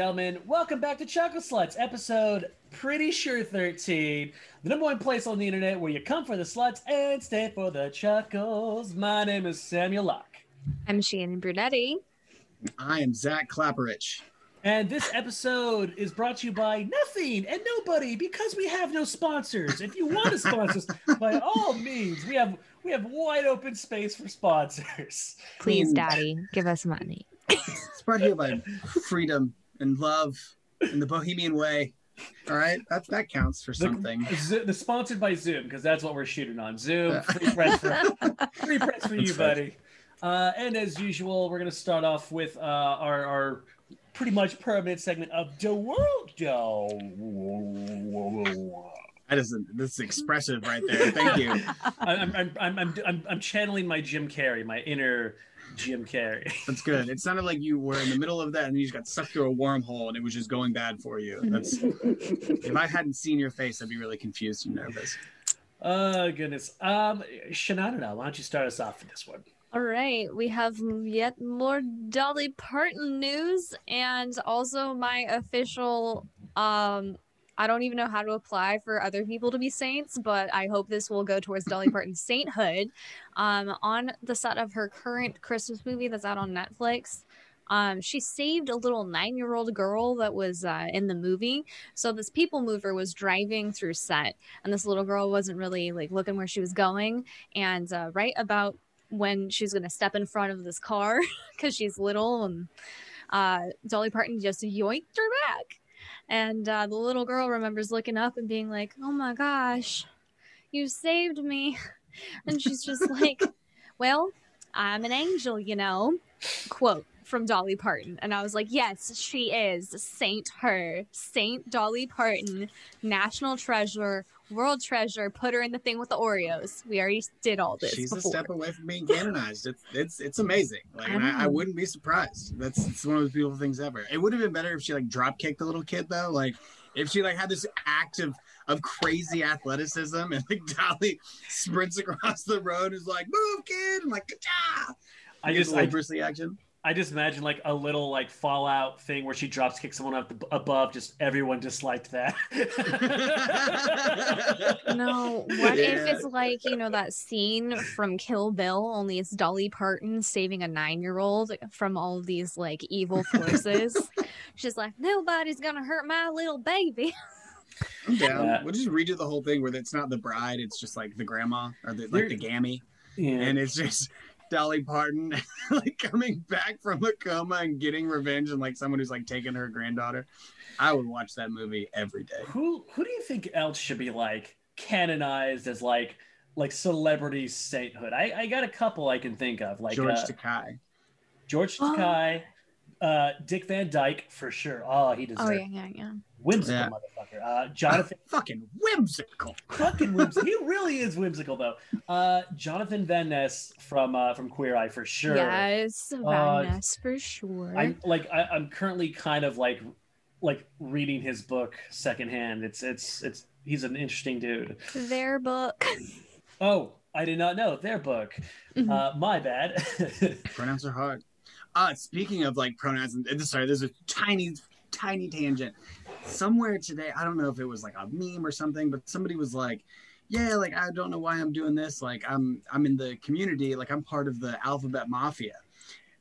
gentlemen, welcome back to Chuckle Sluts, episode pretty sure 13, the number one place on the internet where you come for the sluts and stay for the chuckles. My name is Samuel Locke. I'm Shannon Brunetti. I am Zach Clapperich. And this episode is brought to you by nothing and nobody because we have no sponsors. If you want to sponsor us, by all means, we have we have wide open space for sponsors. Please, Daddy, give us money. It's brought here by freedom and love in the bohemian way. All right, that that counts for something. The, the, sponsored by Zoom because that's what we're shooting on. Zoom free press for, free press for you, buddy. Uh, and as usual, we're gonna start off with uh, our our pretty much permanent segment of the world. That isn't this is expressive right there. Thank you. I'm, I'm, I'm, I'm, I'm, I'm channeling my Jim Carrey, my inner Jim Carrey. That's good. It sounded like you were in the middle of that and you just got sucked through a wormhole and it was just going bad for you. That's if I hadn't seen your face, I'd be really confused and nervous. Oh goodness. Um Shanana, why don't you start us off with this one? All right, we have yet more Dolly Parton news and also my official um I don't even know how to apply for other people to be saints, but I hope this will go towards Dolly Parton's sainthood. Um, on the set of her current Christmas movie that's out on Netflix, um, she saved a little nine year old girl that was uh, in the movie. So this people mover was driving through set, and this little girl wasn't really like looking where she was going. And uh, right about when she's going to step in front of this car because she's little, and uh, Dolly Parton just yoinked her back and uh, the little girl remembers looking up and being like, "Oh my gosh, you saved me!" And she's just like, "Well, I'm an angel, you know." Quote from Dolly Parton. And I was like, yes, she is. Saint her. Saint Dolly Parton, national treasure, world treasure. Put her in the thing with the Oreos. We already did all this. She's before. a step away from being canonized. It's it's it's amazing. Like I, I, um, wouldn't be surprised. That's it's one of the beautiful things ever. It would have been better if she like drop kicked the little kid though. Like if she like had this act of of crazy athleticism and like Dolly sprints across the road and is like, move kid, and like ta I just I, Bruce Lee action. I just imagine like a little like Fallout thing where she drops kick someone up the, above. Just everyone disliked that. no, what yeah. if it's like you know that scene from Kill Bill? Only it's Dolly Parton saving a nine-year-old from all of these like evil forces. She's like, nobody's gonna hurt my little baby. I'm down. Yeah. We'll just redo the whole thing where it's not the bride; it's just like the grandma or the, like the gammy, yeah. and it's just Dolly Parton like coming back from a coma and getting revenge and like someone who's like taking her granddaughter. I would watch that movie every day. Who who do you think else should be like canonized as like like celebrity sainthood? I, I got a couple I can think of like George uh, Takei. George oh. Takei, uh, Dick Van Dyke for sure. Oh, he deserves. Oh yeah, yeah, yeah. Whimsical yeah. motherfucker. Uh, Jonathan. fucking whimsical. Fucking whimsical. he really is whimsical though. Uh, Jonathan Van Ness from uh, from Queer Eye for sure. Yes, Van uh, Ness for sure. I'm like I, I'm currently kind of like like reading his book secondhand. It's it's it's he's an interesting dude. Their book. Oh, I did not know their book. Mm-hmm. Uh, my bad. Pronouns are hard. Uh, speaking of like pronouns, and sorry, there's a tiny, tiny tangent. Somewhere today, I don't know if it was like a meme or something, but somebody was like, "Yeah, like I don't know why I'm doing this. Like I'm, I'm in the community. Like I'm part of the Alphabet Mafia."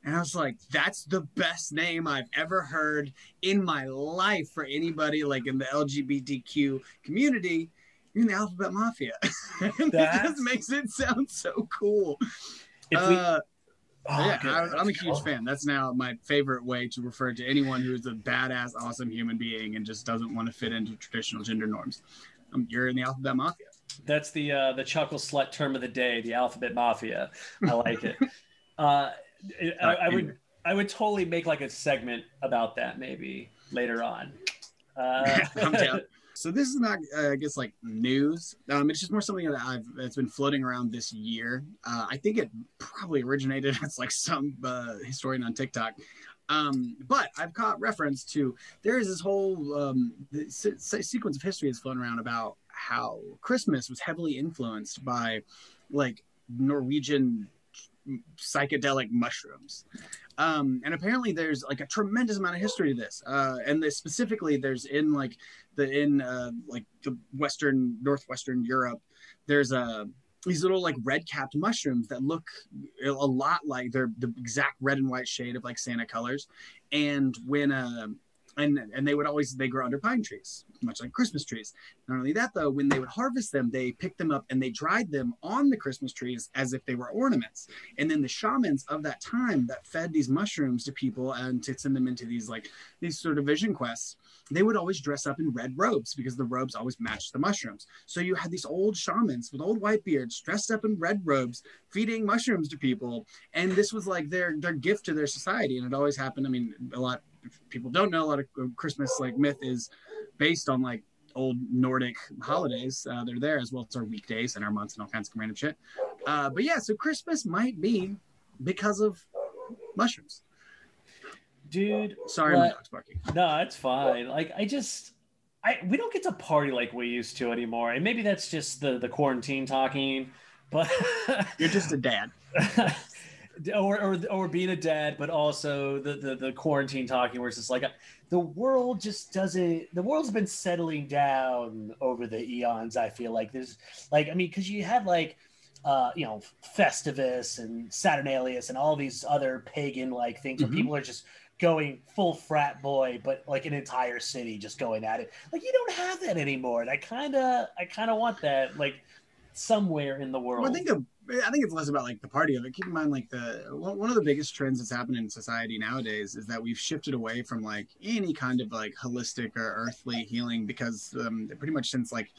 And I was like, "That's the best name I've ever heard in my life for anybody like in the LGBTQ community." You're in the Alphabet Mafia. it just makes it sound so cool. If we, uh, Oh, yeah, I, am a huge fan. That's now my favorite way to refer to anyone who is a badass, awesome human being and just doesn't want to fit into traditional gender norms. Um, you're in the alphabet mafia. That's the uh, the chuckle slut term of the day, the alphabet mafia. I like it. uh, I, I, would I would totally make like a segment about that maybe later on. Uh, I'm down. So this is not, uh, I guess, like news. Um, it's just more something that I've that's been floating around this year. Uh, I think it probably originated as like some uh, historian on TikTok. Um, but I've caught reference to there is this whole um, se- sequence of history that's flown around about how Christmas was heavily influenced by like Norwegian psychedelic mushrooms. Um, and apparently there's like a tremendous amount of history to this. Uh, and this, specifically there's in like the in uh, like the western northwestern Europe, there's a these little like red capped mushrooms that look a lot like they're the exact red and white shade of like Santa colors. And when uh, and and they would always they grow under pine trees much like christmas trees. Not only that though when they would harvest them they picked them up and they dried them on the christmas trees as if they were ornaments. And then the shamans of that time that fed these mushrooms to people and to send them into these like these sort of vision quests they would always dress up in red robes because the robes always matched the mushrooms. So you had these old shamans with old white beards dressed up in red robes feeding mushrooms to people. And this was like their their gift to their society. And it always happened. I mean a lot people don't know a lot of Christmas like myth is based on like old Nordic holidays. Uh, they're there as well as our weekdays and our months and all kinds of random shit. Uh, but yeah, so Christmas might be because of mushrooms. Dude, sorry, my dog's barking. No, it's fine. Like I just, I we don't get to party like we used to anymore, and maybe that's just the the quarantine talking. But you're just a dad. or, or or being a dad, but also the, the the quarantine talking, where it's just like the world just doesn't. The world's been settling down over the eons. I feel like there's like I mean, because you had like uh, you know Festivus and Saturnalius and all these other pagan like things mm-hmm. where people are just going full frat boy, but like an entire city just going at it. Like you don't have that anymore, and I kind of I kind of want that like somewhere in the world. Well, I think I think it's less about like the party of it. Keep in mind, like the one of the biggest trends that's happening in society nowadays is that we've shifted away from like any kind of like holistic or earthly healing because um, pretty much since like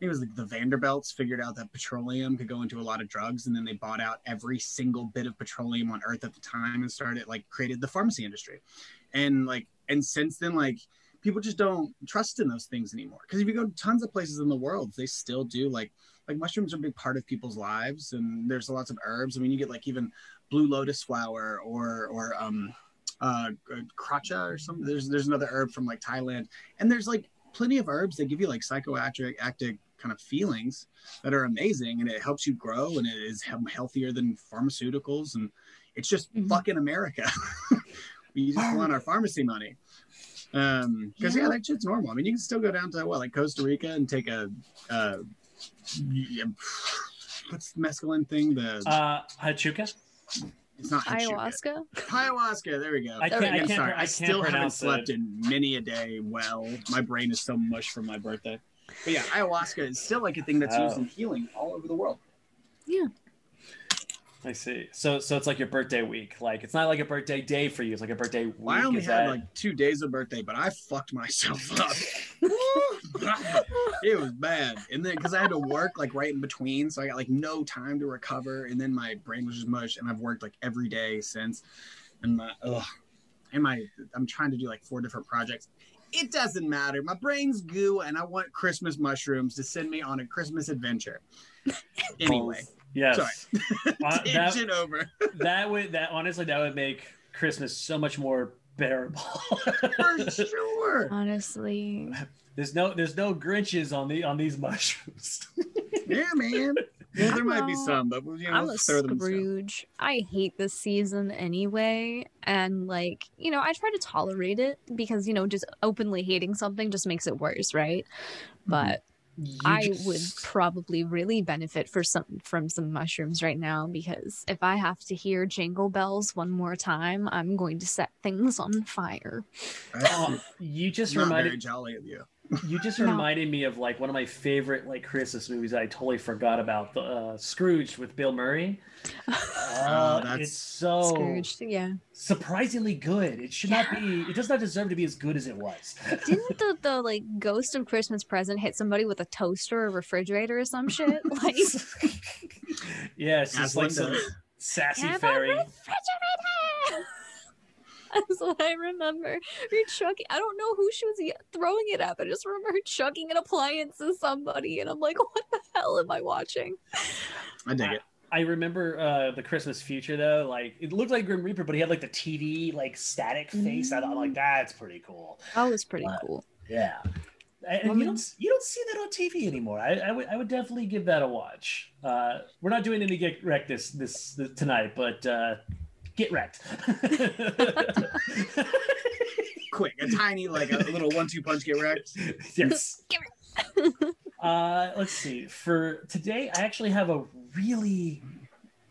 it was like the Vanderbilts figured out that petroleum could go into a lot of drugs, and then they bought out every single bit of petroleum on Earth at the time and started like created the pharmacy industry, and like and since then like people just don't trust in those things anymore because if you go to tons of places in the world, they still do like like mushrooms are a big part of people's lives and there's lots of herbs i mean you get like even blue lotus flower or or um uh kracha or something there's there's another herb from like thailand and there's like plenty of herbs that give you like psychoactive active kind of feelings that are amazing and it helps you grow and it is healthier than pharmaceuticals and it's just mm-hmm. fucking america we just want our pharmacy money um because yeah. yeah. that shit's normal i mean you can still go down to what like costa rica and take a uh yeah, what's the mescaline thing? The uh, Hachuka. It's not ayahuasca. Ayahuasca. There we go. I can't. I, can't, sorry. I, I still haven't slept it. in many a day. Well, my brain is so mush from my birthday. But yeah, ayahuasca is still like a thing that's oh. used in healing all over the world. Yeah. I see. So so it's like your birthday week. Like it's not like a birthday day for you. It's like a birthday week. Well, I only had that... like two days of birthday, but I fucked myself up. it was bad, and then because I had to work like right in between, so I got like no time to recover, and then my brain was just mush, and I've worked like every day since, and my ugh, and my I'm trying to do like four different projects. It doesn't matter. My brain's goo, and I want Christmas mushrooms to send me on a Christmas adventure. Anyway. Yes. Sorry. Uh, that, over. that would that honestly that would make Christmas so much more bearable. For sure. Honestly. There's no there's no Grinches on the on these mushrooms. yeah, man. Yeah, there might be some, but you know, I'm a Scrooge. I hate this season anyway, and like you know, I try to tolerate it because you know, just openly hating something just makes it worse, right? Mm-hmm. But I just... would probably really benefit for some from some mushrooms right now because if I have to hear jingle bells one more time, I'm going to set things on fire. Oh, you just Not reminded very jolly of you. You just reminded me of like one of my favorite like Christmas movies I totally forgot about, the uh, Scrooge with Bill Murray. Uh, oh, it's so Scrooge, yeah, surprisingly good. It should yeah. not be. It does not deserve to be as good as it was. Didn't the, the like Ghost of Christmas Present hit somebody with a toaster or refrigerator or some shit? Like, yes, it's like some sassy fairy. That's what I remember. Her chucking. I don't know who she was throwing it at, but I just remember her chucking an appliance at somebody, and I'm like, what the hell am I watching? I dig it. I remember uh, the Christmas future though. Like it looked like Grim Reaper, but he had like the TV like static face. Mm. I thought like that's pretty cool. That was pretty but, cool. Yeah. And you don't you don't see that on TV anymore. I, I would I would definitely give that a watch. Uh, we're not doing any get wreck this, this, this tonight, but uh, get wrecked. Quick, a tiny like a little one-two punch get wrecked. yes. uh, let's see. For today, I actually have a really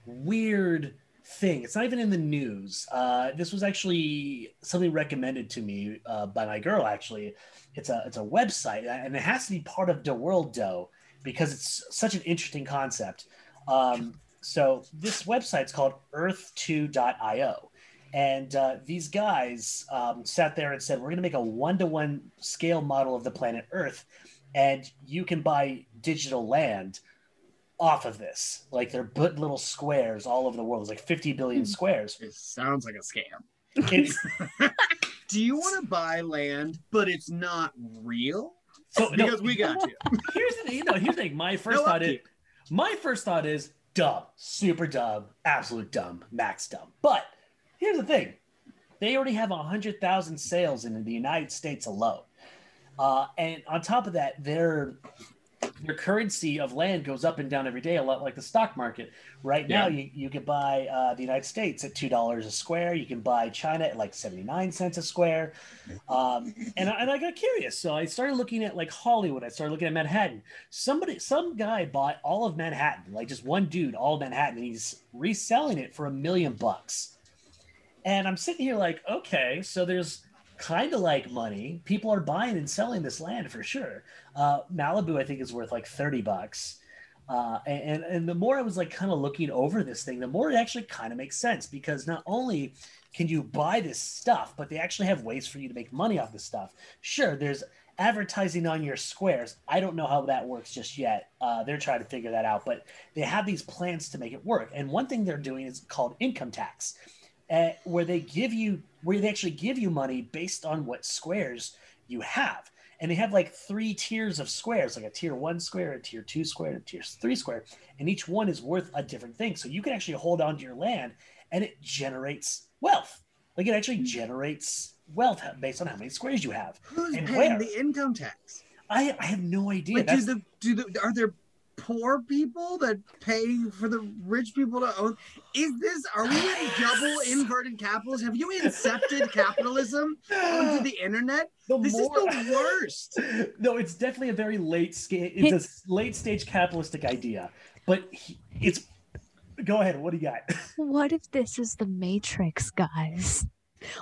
weird thing. It's not even in the news. Uh, this was actually something recommended to me uh, by my girl. Actually, it's a it's a website, and it has to be part of the World Dough because it's such an interesting concept. Um, so this website's called Earth2.io, and uh, these guys um, sat there and said, "We're going to make a one-to-one scale model of the planet Earth, and you can buy digital land." off of this. Like they're put little squares all over the world. It's like 50 billion squares. It sounds like a scam. Do you want to buy land, but it's not real? so no, Because we got you. here's the thing. No, here's the thing. My first No thought is my first thought is dumb, super dumb, absolute dumb, max dumb. But here's the thing: they already have hundred thousand sales in the United States alone, uh, and on top of that, their their currency of land goes up and down every day, a lot like the stock market. Right now, you, you can buy uh, the United States at two dollars a square. You can buy China at like seventy nine cents a square. Um, and, I, and I got curious, so I started looking at like Hollywood. I started looking at Manhattan. Somebody, some guy bought all of Manhattan, like just one dude, all of Manhattan, and he's reselling it for a million bucks. And I'm sitting here like, okay, so there's kind of like money. People are buying and selling this land for sure. Uh, Malibu, I think, is worth like 30 bucks. Uh, and and the more I was like kind of looking over this thing, the more it actually kind of makes sense because not only can you buy this stuff, but they actually have ways for you to make money off this stuff. Sure, there's advertising on your squares. I don't know how that works just yet. Uh, they're trying to figure that out, but they have these plans to make it work. And one thing they're doing is called income tax, uh, where they give you where they actually give you money based on what squares you have. And they have like three tiers of squares, like a tier one square, a tier two square, a tier three square, and each one is worth a different thing. So you can actually hold on to your land, and it generates wealth. Like it actually generates wealth based on how many squares you have. Who's And paying where? the income tax? I, I have no idea. Like, do the do the are there poor people that pay for the rich people to own? Is this are we in double inverted capitalism? Have you incepted capitalism onto the internet? the This more- is the worst. no, it's definitely a very late scale. It's a s- late stage capitalistic idea, but it's. Go ahead. What do you got? What if this is the Matrix, guys?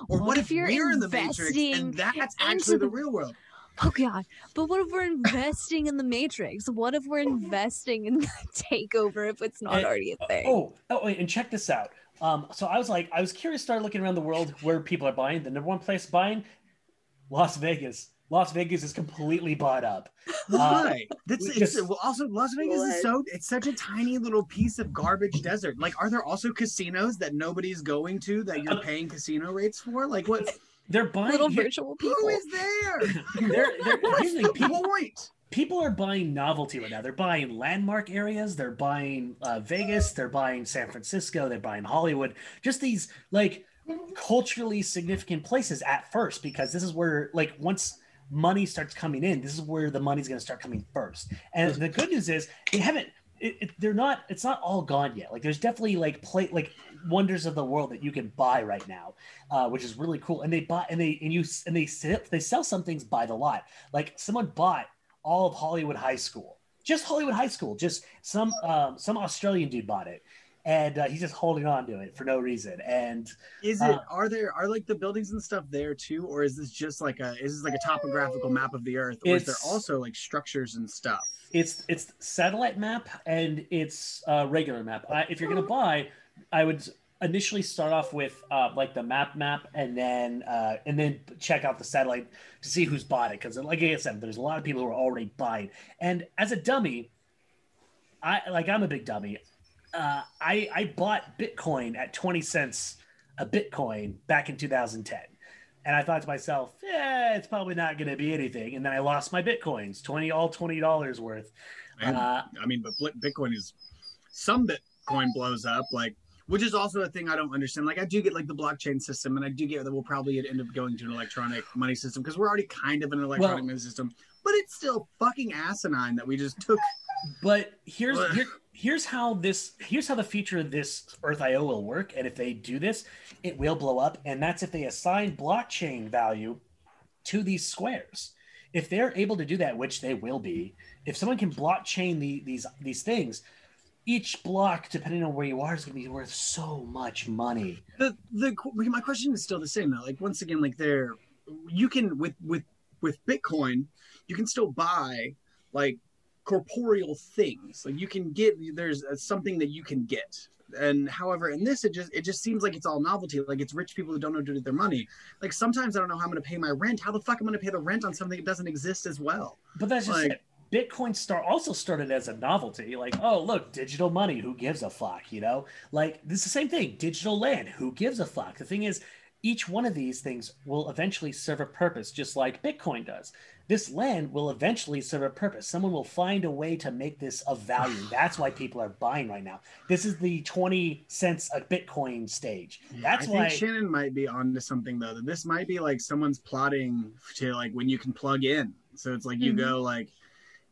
Or what, if, you're we're in the Matrix investing and that's actually the the- real world? Oh god. But what if we're investing in the Matrix? What if we're investing in the takeover if it's not Eh, already a thing? Oh, oh, wait, and check this out. Um, so I was like, I was curious, started looking around the world where people are buying. The number one place buying, Las Vegas. Las Vegas is completely bought up. Why? That's it's, just- well, also Las Vegas What? is so it's such a tiny little piece of garbage desert. Like, are there also casinos that nobody's going to that you're paying casino rates for? Like, what? They're buying. Little here- virtual Who people. is there? they're, they're, What's the the people, point? people are buying novelty right now. They're buying landmark areas. They're buying uh, Vegas. They're buying San Francisco. They're buying Hollywood. Just these like culturally significant places at first, because this is where like once money starts coming in, this is where the money's going to start coming first. And the good news is they haven't. It, it, they're not. It's not all gone yet. Like there's definitely like play like wonders of the world that you can buy right now, uh, which is really cool. And they buy and they and you and they sell, they sell some things by the lot. Like someone bought all of Hollywood High School, just Hollywood High School. Just some um, some Australian dude bought it, and uh, he's just holding on to it for no reason. And Is Uh, it? Are there? Are like the buildings and stuff there too, or is this just like a? Is this like a topographical map of the Earth, or is there also like structures and stuff? it's it's satellite map and it's uh, regular map. If you're gonna buy, I would initially start off with uh, like the map map and then uh, and then check out the satellite to see who's bought it because like I said, there's a lot of people who are already buying. And as a dummy, I like I'm a big dummy. Uh, I I bought Bitcoin at 20 cents a Bitcoin back in 2010. And I thought to myself, yeah, it's probably not going to be anything. And then I lost my Bitcoins, 20, all $20 worth. And, Uh, I mean, but Bitcoin is some Bitcoin blows up, like which is also a thing I don't understand. Like I do get like the blockchain system, and I do get that we'll probably end up going to an electronic money system because we're already kind of an electronic Well- money system. But it's still fucking asinine that we just took. But here's here, here's how this here's how the future of this Earth IO will work. And if they do this, it will blow up. And that's if they assign blockchain value to these squares. If they're able to do that, which they will be, if someone can blockchain the, these these things, each block, depending on where you are, is going to be worth so much money. The the my question is still the same though. Like once again, like there, you can with with with Bitcoin, you can still buy like corporeal things. Like you can get there's uh, something that you can get. And however, in this, it just it just seems like it's all novelty. Like it's rich people who don't know what to do their money. Like sometimes I don't know how I'm going to pay my rent. How the fuck am I going to pay the rent on something that doesn't exist as well? But that's just Like- it. Bitcoin start also started as a novelty, like, oh look, digital money, who gives a fuck, you know? Like this is the same thing, digital land, who gives a fuck? The thing is, each one of these things will eventually serve a purpose, just like Bitcoin does. This land will eventually serve a purpose. Someone will find a way to make this of value. That's why people are buying right now. This is the 20 cents a Bitcoin stage. That's I why think Shannon might be onto something though. That this might be like someone's plotting to like when you can plug in. So it's like you Mhm. go like,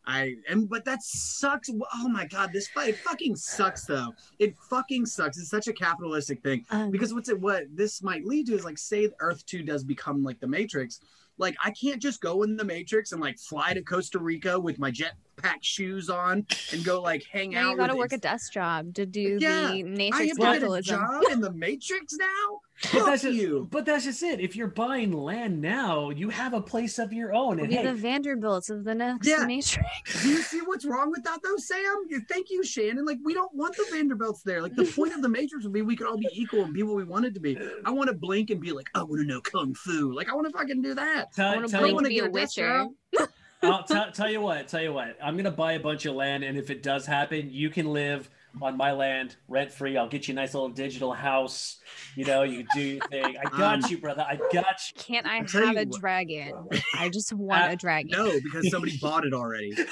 I and but that sucks. Oh my god, this fight it fucking sucks though. It fucking sucks. It's such a capitalistic thing Um, because what's it? What this might lead to is like, say Earth Two does become like the Matrix. Like I can't just go in the Matrix and like fly to Costa Rica with my jetpack shoes on and go like hang now out. you got to work a desk job to do Yeah, the I matrix have to get a job in the Matrix now. But that's just, you. but that's just it. If you're buying land now, you have a place of your own. We'll And be hey, the Vanderbilts of the next Yeah. matrix. Do you see what's wrong with that though, Sam? You- Thank you, Shannon. Like we don't want the Vanderbilts there. Like the point of the Matrix would be we could all be equal and be what we wanted to be. I want to blink and be like, I want to know kung fu. Like I want to fucking do that. tell, I want to tell I you blink wanna be a a witcher. I'll tell, tell you what, tell you what. I'm gonna buy a bunch of land, and if it does happen, you can live on my land rent free. I'll get you a nice little digital house. You know, you can do your thing. I got Um, you, brother. I got you. Can't I have a what- dragon? I just want Uh, a dragon. No, because somebody bought it already.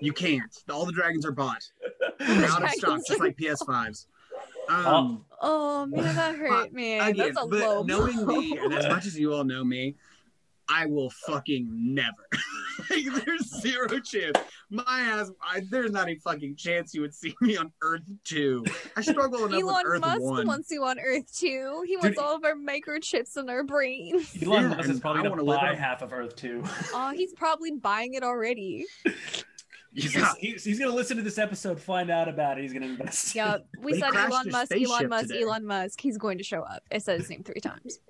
You can't. All the dragons are bought. They're out of stock, Dragons just like PS5s. Um, Oh man, that hurt me. again, That's a but low knowing blow. me, and as much as you all know me, I will fucking never. like, there's zero chance. My ass, I, there's not a fucking chance you would see me on Earth 2. I struggle enough with Elon Earth Musk 1. wants you on Earth too. He wants Dude, all of our microchips in our brains. Elon Yeah, Musk is probably I gonna wanna live buy half of Earth too. Oh, uh, he's probably buying it already. He's, Yeah. he's, he's gonna listen to this episode, find out about it. He's gonna invest. Yeah, we He said crashed Elon Musk, Elon Musk, today. Elon Musk. He's going to show up. I said his name three times.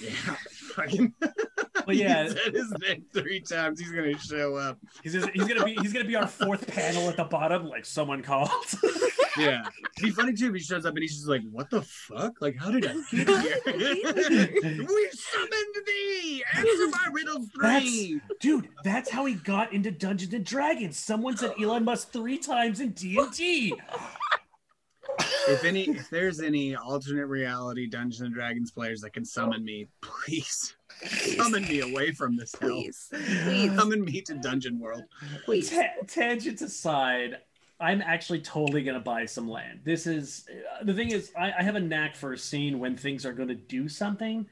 Yeah, fucking. But yeah, he said his name three times. He's gonna show up. he's, just- he's gonna be he's gonna be our fourth panel at the bottom, like someone called. Yeah, it'd be funny too if he shows up and he's just like, "What the fuck? Like, how did I get here? we summoned thee. Answer my riddle three. Dude, that's how he got into Dungeons and Dragons. Someone said Elon Musk three times in D and D. If any, if there's any alternate reality Dungeons and Dragons players that can summon me, please summon me away from this hell. Please, please, Summon me to Dungeon World. please. Ta- tangents aside, I'm actually totally gonna buy some land. This is uh, the thing is, I, I have a knack for seeing when things are gonna do something.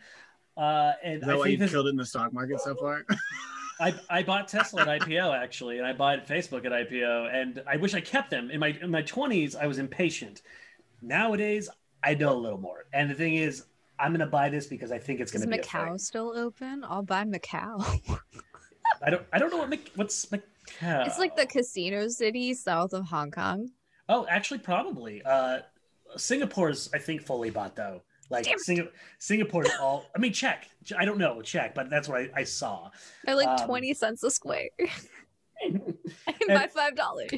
Uh, and Is that I why think you this, killed it in the stock market so far? I, I bought Tesla at IPO actually, and I bought Facebook at IPO, and I wish I kept them. In my in my 20s, I was impatient. Nowadays, I know a little more. And the thing is, I'm gonna buy this because I think it's gonna be a Macau still open? I'll buy Macau. I don't I don't know what Mac, what's Macau. It's like the casino city south of Hong Kong. Oh, actually, probably. Uh, Singapore's, I think, fully bought though. Like Damn. Sing- Singapore's all. I mean, check. I don't know, check, but that's what I, I saw. They're like Um, 20 cents a square. I buy five dollars.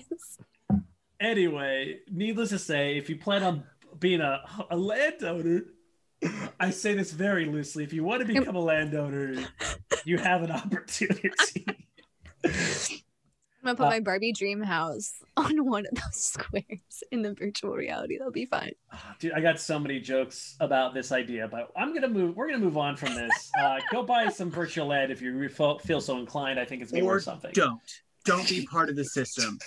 anyway, needless to say, if you plan on being a, a landowner, I say this very loosely. If you want to become a landowner, you have an opportunity. I'm gonna put Uh, my Barbie dream house on one of those squares in the virtual reality. That'll be fine. Dude, I got so many jokes about this idea, but I'm gonna move. We're gonna move on from this. Uh, go buy some virtual land if you feel so inclined. I think it's gonna or worth something. don't. Don't be part of the system.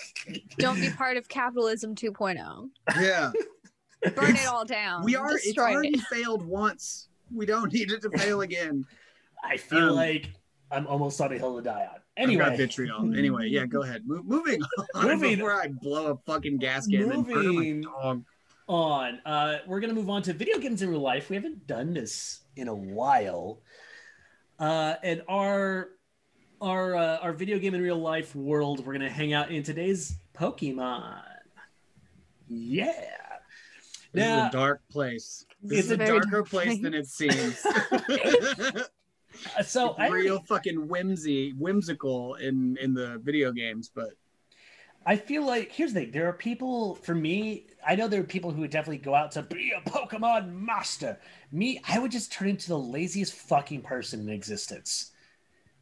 Don't be part of capitalism 2.0. Yeah. Burn it all down. We are. It's already it. failed once. We don't need it to fail again. I feel Um, like I'm almost on a hill to die on. I've got Anyway, vitriol. Anyway, yeah, go ahead. Mo- moving on Moving- before I blow a fucking gasket and then murder my Moving- dog. on. Uh, we're gonna move on to video games in real life. We haven't done this in a while, uh, and our our uh, our video game in real life world. We're gonna hang out in today's Pokemon. Yeah. This Now, is a dark place. This It's is a a darker dark place than it seems. uh, so I real fucking whimsy, whimsical in in the video games, but I feel like here's the thing. There are people for me. I know there are people who would definitely go out to be a Pokemon master. Me, I would just turn into the laziest fucking person in existence.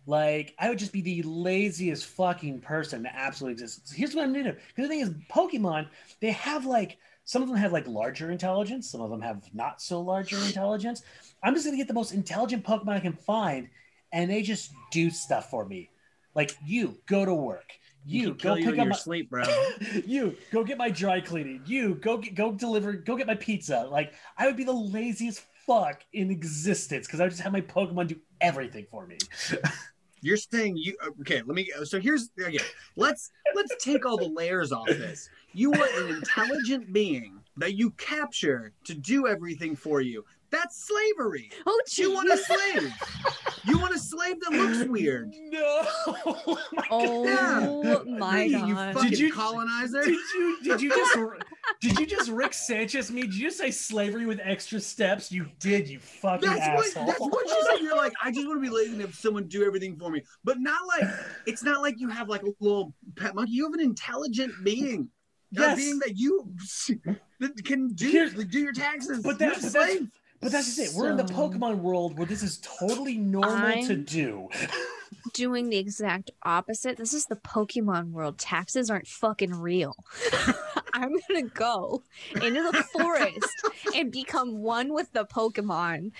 Like I would just be the laziest fucking person in absolute existence. Here's what I'm do. Because the thing is, Pokemon, they have like some of them have like larger intelligence, some of them have not so larger intelligence. I'm just gonna get the most intelligent Pokemon I can find, and they just do stuff for me. Like you go to work. You can go kill you pick up your my sleep, bro. you go get my dry cleaning. You go get go deliver go get my pizza. Like I would be the laziest fuck in existence because I would just have my Pokemon do everything for me. You're saying you okay? Let me. So here's again. Let's let's take all the layers off this. You are an intelligent being that you capture to do everything for you. That's slavery. Oh, You want a slave. You want a slave that looks weird. No. Oh my you, you god. fucking Did you- colonizer. did you did you just did you just Rick Sanchez me? Did you just say slavery with extra steps? You did, you fucking That's what, asshole. that's what you said. You're like, I just want to be lazy and have someone do everything for me. But not like, it's not like you have like a little pet monkey. You have an intelligent being. A Yes. being that you that can do, Here's- do your taxes. But You're that- but that's- slave. But that's just it. We're in the Pokemon world where this is totally normal to I'm- do. doing the exact opposite. This is the Pokemon world. Taxes aren't fucking real. I'm gonna go into the forest and become one with the Pokemon.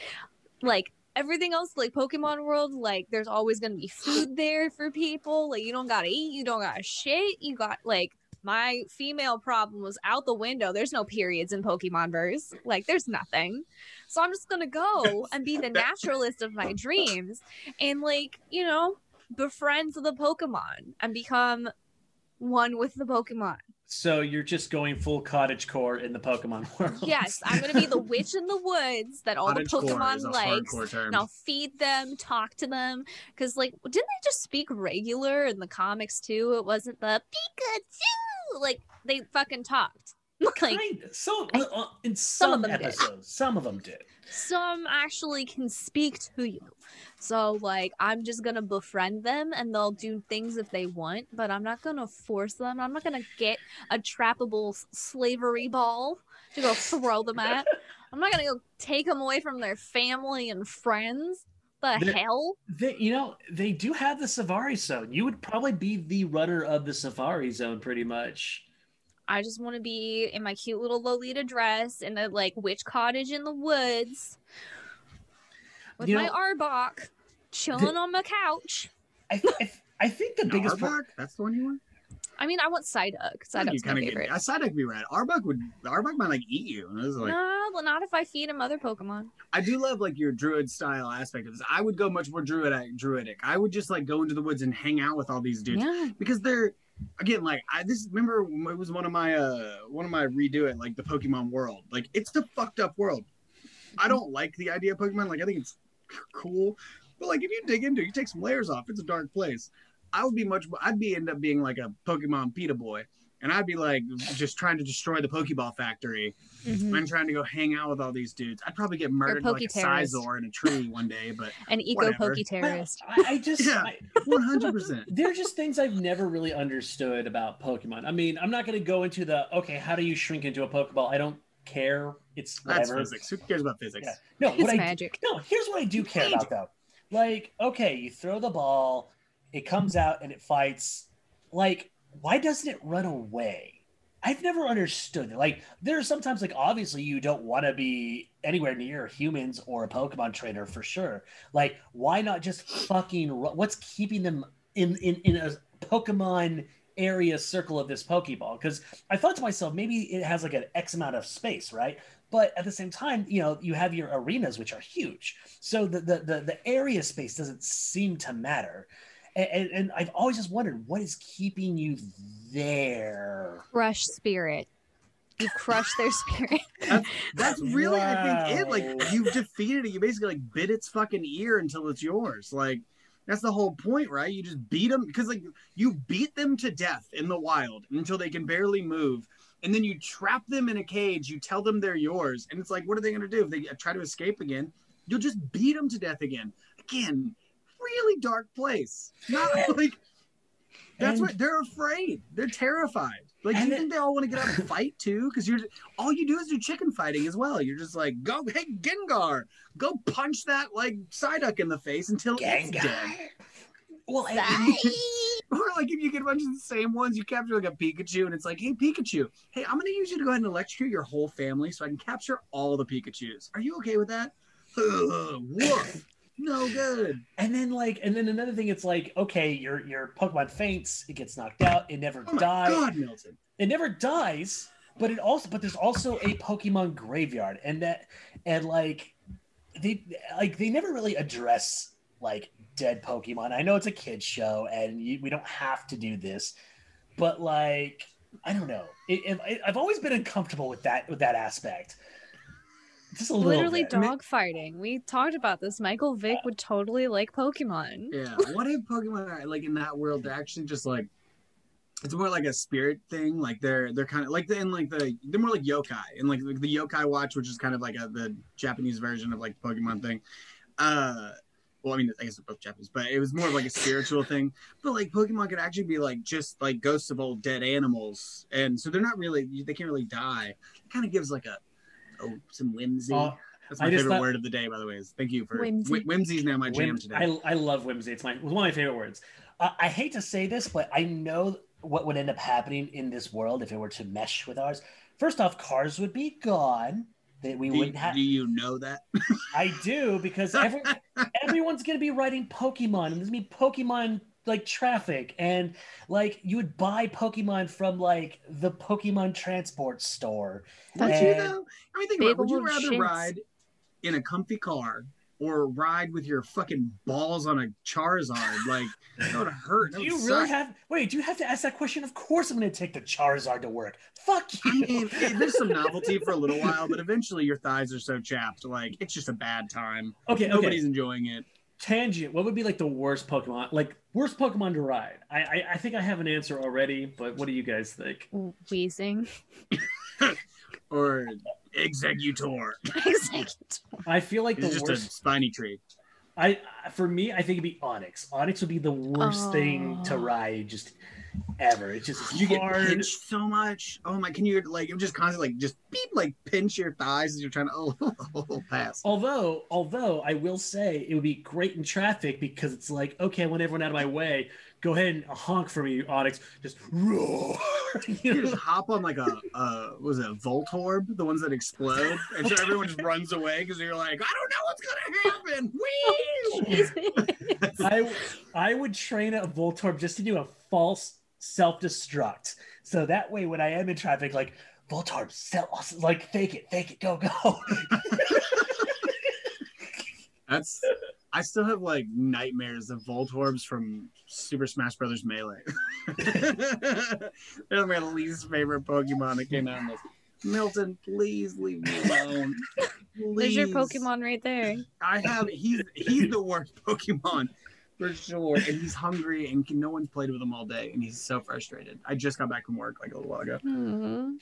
Like everything else, like Pokemon world, like there's always gonna be food there for people. Like you don't gotta eat, you don't gotta shit. You got like my female problem was out the window. There's no periods in Pokemon verse. Like there's nothing. So I'm just gonna go and be the naturalist of my dreams and like you know befriend the pokemon and become one with the pokemon So you're just going full cottage core in the Pokemon world. yes i'm gonna be the witch in the woods that all Cottage the pokemon is a likes and i'll feed them talk to them. Because like didn't they just speak regular in the comics too? It wasn't the pikachu! Like they fucking talked like kind of. So uh, in Some some, of them did. episodes, some of them did. some actually can speak to you. So like I'm just gonna befriend them and they'll do things if they want, but I'm not gonna force them. I'm not gonna get a trappable slavery ball to go throw them at. I'm not gonna go take them away from their family and friends. The There- hell? They, you know, they do have the Safari Zone. You would probably be the runner of the Safari Zone, pretty much. I just want to be in my cute little Lolita dress in a like witch cottage in the woods with You my know- Arbok chilling on my couch. I, I, I think the No, biggest. pro- Arbok? That's the one you want? I mean, I want Psyduck. I think you Psyduck's my kind of favorite. get. I Psyduck would be rad. Arbok would. Arbok might like eat you. And was like, no, well, not if I feed him other Pokemon. I do love like your druid style aspect of this. I would go much more druidic. Druidic. I would just like go into the woods and hang out with all these dudes Yeah. because they're again like I this remember it was one of my uh one of my redo it like the Pokemon world. Like it's the fucked up world. I don't like the idea of Pokemon. Like I think it's cool, but like if you dig into it, you take some layers off. It's a dark place. I would be much. I'd be end up being like a Pokemon PETA boy. And I'd be like just trying to destroy the Pokeball factory Mhm. I'm trying to go hang out with all these dudes. I'd probably get murdered by like a Poke-terrorist. Scizor in a tree one day, but An eco Whatever. Poke terrorist. I, I just. Yeah. 100%. they're just things I've never really understood about Pokemon. I mean, I'm not going to go into the okay, how do you shrink into a Pokeball? I don't care. It's That's whatever. physics. Who cares about physics? Yeah. No, It's what I magic. no. Here's what I do care about though. Like, okay, you throw the ball, it comes out and it fights. Like, why doesn't it run away? I've never understood it. Like, there are sometimes, like, obviously, you don't want to be anywhere near humans or a Pokemon trainer for sure. Like, why not just fucking run? What's keeping them in in in a Pokemon area circle of this Pokeball because I thought to myself maybe it has like an X amount of space, right? But at the same time, you know, you have your arenas which are huge, so the the the, the area space doesn't seem to matter. And, and, and I've always just wondered what is keeping you there. Crush spirit. You crush their spirit. That's, that's really, I think, it. Like you've defeated it. You basically like bit its fucking ear until it's yours. Like that's the whole point, right? You just beat them because like you beat them to death in the wild until they can barely move, and then you trap them in a cage. You tell them they're yours, and it's like, what are they gonna do if they uh, try to escape again? You'll just beat them to death again. Again, really dark place. Not like that's And- what they're afraid. They're terrified. Like And you think they all want to get out and fight too? Because you're all you do is do chicken fighting as well. You're just like, go, hey Gengar, go punch that like Psyduck in the face until it's dead. Well, and- Or like if you get a bunch of the same ones, you capture like a Pikachu, and it's like, hey Pikachu, hey, I'm gonna use you to go ahead and electrocute your whole family so I can capture all the Pikachu's. Are you okay with that? Ugh, woof. No good. And then like, and then another thing, it's like, okay, your your Pokemon faints, it gets knocked out, it never Oh dies, god, Milton. it never dies, but it also, but there's also a Pokemon graveyard, and that, and like, they like they never really address like dead Pokemon. I know it's a kids show, and you, we don't have to do this, but like, I don't know, it, it, I've always been uncomfortable with that with that aspect. Just a little Literally bit. dog fighting. We talked about this. Michael Vick would totally like Pokemon. Yeah. What if Pokemon are like in that world? They're actually just like it's more like a spirit thing. Like they're they're kind of like the in like the they're more like yokai and like the yokai watch, which is kind of like a, the Japanese version of like the Pokemon thing. Uh, well, I mean, I guess they're both Japanese, but it was more of like a spiritual thing. But like Pokemon could actually be like just like ghosts of old dead animals, and so they're not really they can't really die. It kind of gives like a oh some whimsy. Uh, That's my I just favorite thought- word of the day, by the way. Is thank you for Whimsy. Whimsy. Whimsy's now my jam Whim- today. I, I love whimsy. It's my it was one of my favorite words. Uh, I hate to say this, but I know what would end up happening in this world if it were to mesh with ours. First off, cars would be gone. That we do, wouldn't have. do you know that? I do because every, everyone's gonna be writing Pokemon, and there's gonna be Pokemon like traffic, and like you would buy Pokemon from like the Pokemon transport store. Would That's you And- though? I mean, think about. Would you rather shits. ride in a comfy car or ride with your fucking balls on a Charizard? Like that would hurt. That Do would you really suck. have? Wait, do you have to ask that question? Of course, I'm gonna take the Charizard to work. Fuck I you. mean, there's some novelty for a little while, but eventually your thighs are so chapped, like it's just a bad time. okay, okay. Nobody's enjoying it. Tangent what would be like the worst pokemon like worst pokemon to ride I, I i think i have an answer already but what do you guys think Weezing. Or Exeggutor. Exeggutor i feel like the It's just a spiny tree. i for me i think it'd be Onix Onix would be the worst thing to Oh. ride just ever it's just You get hard pinched so much. Oh my! Can you like? It just constantly like just beep like pinch your thighs as you're trying to. Oh, pass. although although i will say it would be great in traffic because it's like okay i want everyone out of my way go ahead and honk for me Onix just roar you You know? just hop on like a uh was it a Voltorb, the ones that explode, and so everyone just runs away because you're like, I don't know what's gonna happen. Whee! I I would train a Voltorb just to do a false self destruct. So that way, when I am in traffic, like Voltorb, self, like fake it, fake it, go go. That's I still have like nightmares of Voltorbs from Super Smash Brothers Melee. They're my least favorite Pokemon that came out in this. Milton, please leave me alone. There's your Pokemon right there. I have he's he's the worst Pokemon for sure, and he's hungry, and no one's played with him all day, and he's so frustrated. I just got back from work like a little while ago. Hmm.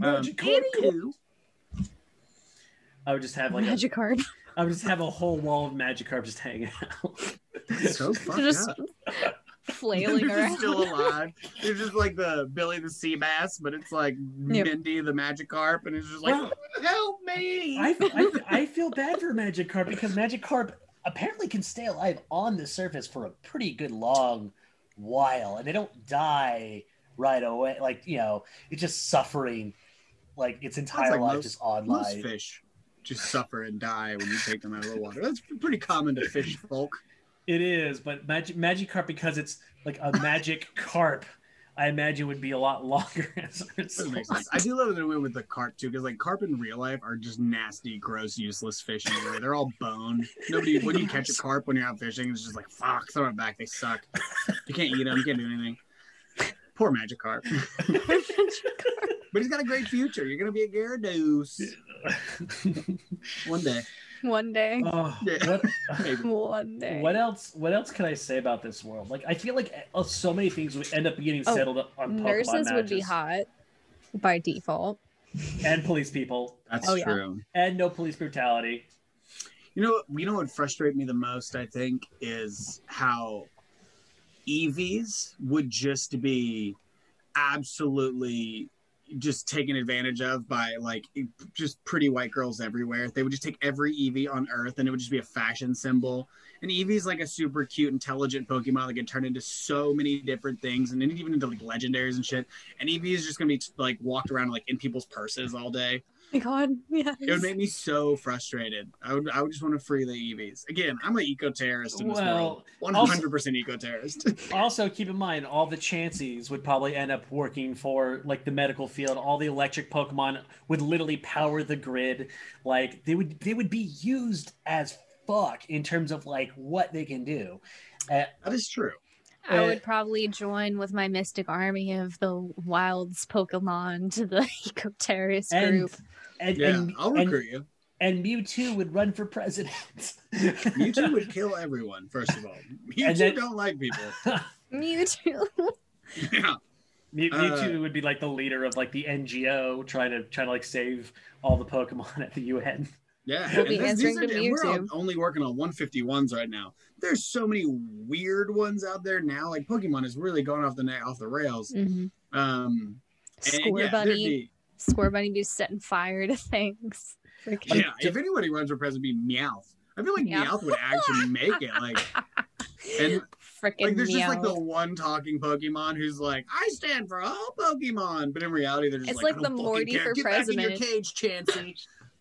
Um, I would just have like a, Magikarp. I would just have a whole wall of Magic Magikarp just hanging out. so fucked Just up. flailing They're around. still alive. They're just like the Billy the Sea Bass, but it's like Yep. Mindy the Magic Magikarp, and it's just like, Well, help me! I, I I feel bad for Magic Magikarp because Magic Magikarp apparently can stay alive on the surface for a pretty good long while, and they don't die right away. Like you know, it's just suffering like its entire like life most- just on Most life. fish just suffer and die when you take them out of the water. That's pretty common to fish folk. It is, but Magic Magikarp because it's like a magic carp. I imagine would be a lot longer as a Doesn't make result. sense. I do love that it went with the carp too, because like carp in real life are just nasty, gross, useless fish anyway. They're all bone. Nobody when you catch a carp when you're out fishing, it's just like fuck, throw it back. They suck. You can't eat them. You can't do anything. Poor magic carp. But he's got a great future. You're gonna be a Gyarados one day. One day. Oh, Yeah. what, One day. what else? What else can I say about this world? Like, I feel like uh, so many things would end up getting Oh, settled on Pokemon Nurses would be hot by default. and police people, That's Oh, yeah. true. and no police brutality. You know, you know what frustrates me the most, I think, is how EVs would just be absolutely just taken advantage of by like just pretty white girls everywhere. They would just take every Eevee on Earth and it would just be a fashion symbol. And Eevee is like a super cute, intelligent Pokemon that can turn into so many different things and even into like legendaries and shit. And Eevee is just gonna be like walked around like in people's purses all day. My god, yes. It would make me so frustrated. I would I would just want to free the Eevees. Again, I'm an eco terrorist in this Well, world. One hundred percent eco terrorist. Also, keep in mind, all the Chanseys would probably end up working for like the medical field. All the electric Pokemon would literally power the grid. Like they would, they would be used as fuck in terms of like what they can do. Uh, that is true. I Uh, would probably join with my mystic army of the wilds Pokemon to the eco terrorist group. and Yeah, and, I'll and, recruit you. and Mewtwo would run for president. Mewtwo would kill everyone. First of all, Mewtwo then- don't like people. Mewtwo. Yeah, Mew- Uh, Mewtwo would be like the leader of like the NGO, trying to trying to like save all the Pokemon at the UN. Yeah. We'll be And answering to We're only working on 151s right now. There's so many weird ones out there now. Like Pokemon is really going off the na- off the rails. Mhm. Um, Score yeah, bunny. Scorbunny be setting fire to things. Freaking- yeah, if anybody runs for president, be Meowth. I feel like Meowth. Meowth would actually make it. Like, and Freaking like there's just like the one talking Pokemon who's like, I stand for all Pokemon, but in reality, they're just It's like, like the Morty care. for Get back in your cage, Chansey.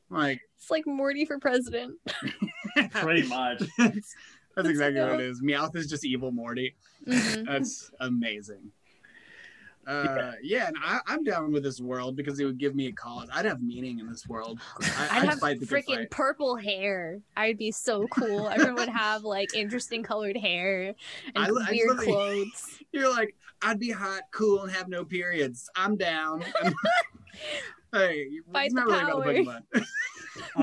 like, It's like Morty for president. Pretty much. that's, that's exactly what it is. Meowth is just evil Morty. Mhm. That's amazing. Uh, yeah, and I, I'm down with this world because it would give me a cause. I'd have meaning in this world. I, I'd have fight the freaking fight. purple hair. I'd be so cool. Everyone would have like interesting colored hair and I li- I weird clothes. You're like, I'd be hot, cool, and have no periods. I'm down. hey, Fight it's not the really about the Pokemon.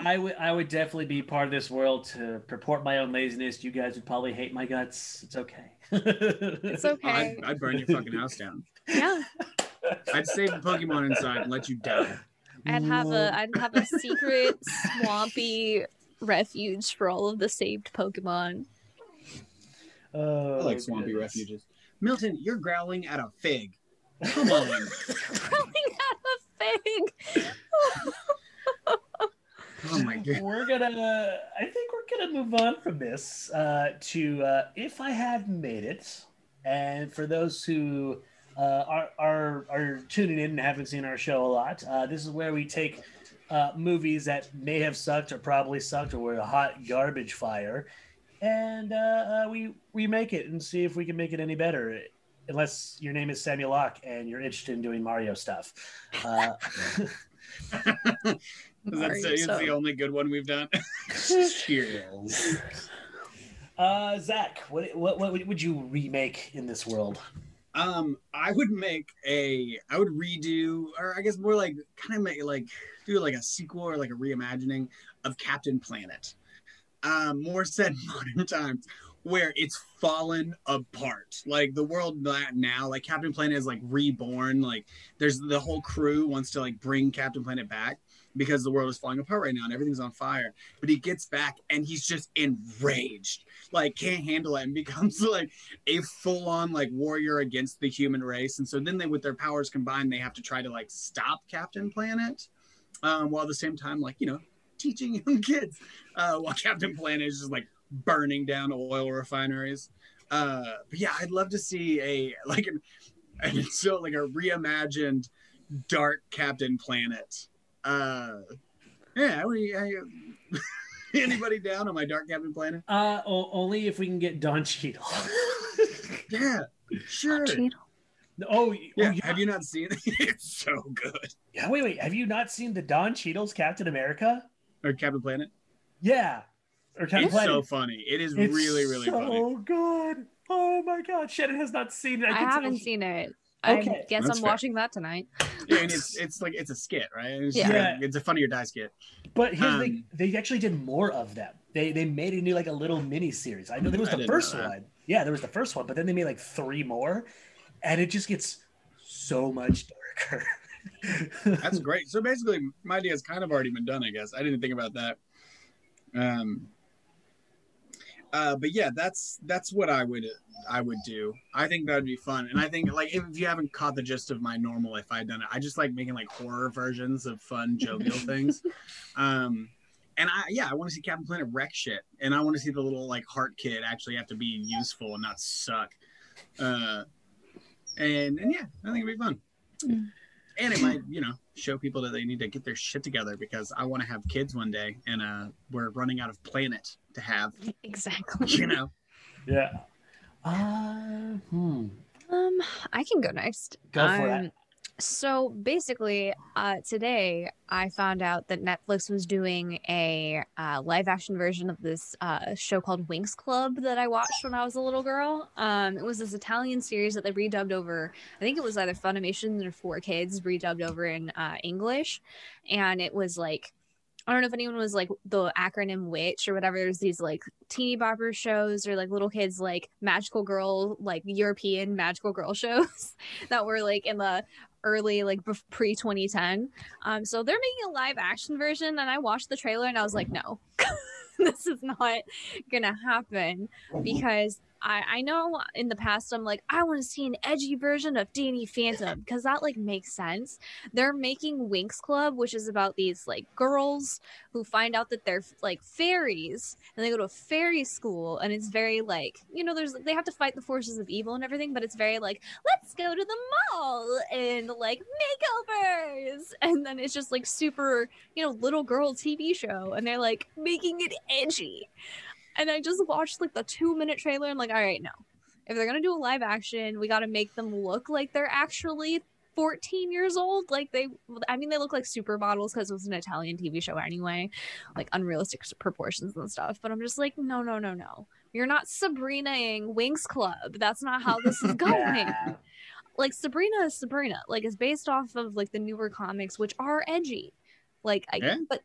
I would I would definitely be part of this world to purport my own laziness. You guys would probably hate my guts. It's okay. It's okay. I'd, I'd burn your fucking house down. yeah, I'd save the Pokemon inside and let you die. I'd have a I'd have a secret swampy refuge for all of the saved Pokemon. Oh, I like swampy goodness. refuges. Milton, you're growling at a fig. Come on. growling at a fig. Oh my god. We're gonna. I think we're gonna move on from this uh, to uh, if I have made it, and for those who uh, are, are are tuning in and haven't seen our show a lot, uh, this is where we take uh, movies that may have sucked or probably sucked or were a hot garbage fire, and uh, uh, we remake it and see if we can make it any better. Unless your name is Samuel Locke and you're interested in doing Mario stuff. Uh, That's Mario it's the only good one we've done. Cheers. Uh, Zach, what, what what would you remake in this world? Um, I would make a, I would redo, or I guess more like kind of make like do like a sequel or like a reimagining of Captain Planet. Um, more set in modern times where it's fallen apart. Like the world now, like Captain Planet is like reborn. Like there's the whole crew wants to like bring Captain Planet back because the world is falling apart right now and everything's on fire. But he gets back and he's just enraged, like can't handle it, and becomes like a full-on like warrior against the human race. And so then they, with their powers combined, they have to try to like stop Captain Planet, um, while at the same time, like you know, teaching young kids, uh, while Captain Planet is just like burning down oil refineries. Uh, but yeah, I'd love to see a like an, it's so like a reimagined dark Captain Planet. Uh, yeah, I, I, anybody down on my dark Captain Planet? Uh, o- only if we can get Don Cheadle. Yeah, sure. Oh, Yeah, oh, yeah. have you not seen it? it's so good. Yeah, wait, wait. Have you not seen the Don Cheadle's Captain America? Or Captain Planet. Yeah, or Captain It's Planet. so funny. It is It's really, really so funny. good. Oh my god, Shannon has not seen it. I, can tell haven't seen it. Okay, I guess that's I'm fair. watching that tonight. Yeah, and it's it's like it's a skit, right? It's Yeah. just Yeah. like- it's a funny or die skit. But here's the thing: Um, they actually did more of them. They they made a new like a little mini series. I know there was the first one. Yeah, there was the first one, but then they made like three more, and it just gets so much darker. That's great. So basically, my idea has kind of already been done. I guess I didn't think about that. Um. Uh, but yeah, that's that's what I would I would do. I think that would be fun, and I think like if you haven't caught the gist of my normal, if I'd done it, I just like making like horror versions of fun jovial things. Um, and I yeah, I want to see Captain Planet wreck shit, and I want to see the little like heart kid actually have to be useful and not suck. Uh, and and yeah, I think it'd be fun. Mm. And it might, you know, show people that they need to get their shit together because I want to have kids one day, and uh, we're running out of planet to have. Exactly. You know, yeah. Uh, hmm. Um, I can go next. Go for it. Um, So basically, uh, today I found out that Netflix was doing a uh, live action version of this uh, show called Winx Club that I watched when I was a little girl. Um, it was this Italian series that they redubbed over. I think it was either Funimation or Four Kids redubbed over in uh, English, and it was like. I don't know if anyone was like the acronym witch or whatever. There's these like teeny bopper shows or like little kids like magical girl, like European magical girl shows that were like in the early like pre 2010 um so they're making a live action version and i watched the trailer and i was like no this is not gonna happen because I, I know in the past I'm like I want to see an edgy version of Danny Phantom because that like makes sense. They're making Winx Club, which is about these like girls who find out that they're like fairies and they go to a fairy school and it's very like you know there's they have to fight the forces of evil and everything, but it's very like let's go to the mall and like makeovers and then it's just like super you know little girl TV show and they're like making it edgy and I just watched like the two minute trailer. I'm like, all right, no. If they're gonna do a live action, we gotta make them look like they're actually 14 years old. Like they, I mean, they look like supermodels because it was an Italian TV show anyway, like unrealistic proportions and stuff. But I'm just like, no, no, no, no. You're not Sabrina-ing Winx Club. That's not how this is going. Yeah. Like Sabrina is Sabrina. Like it's based off of like the newer comics, which are edgy. Like, I, Yeah. but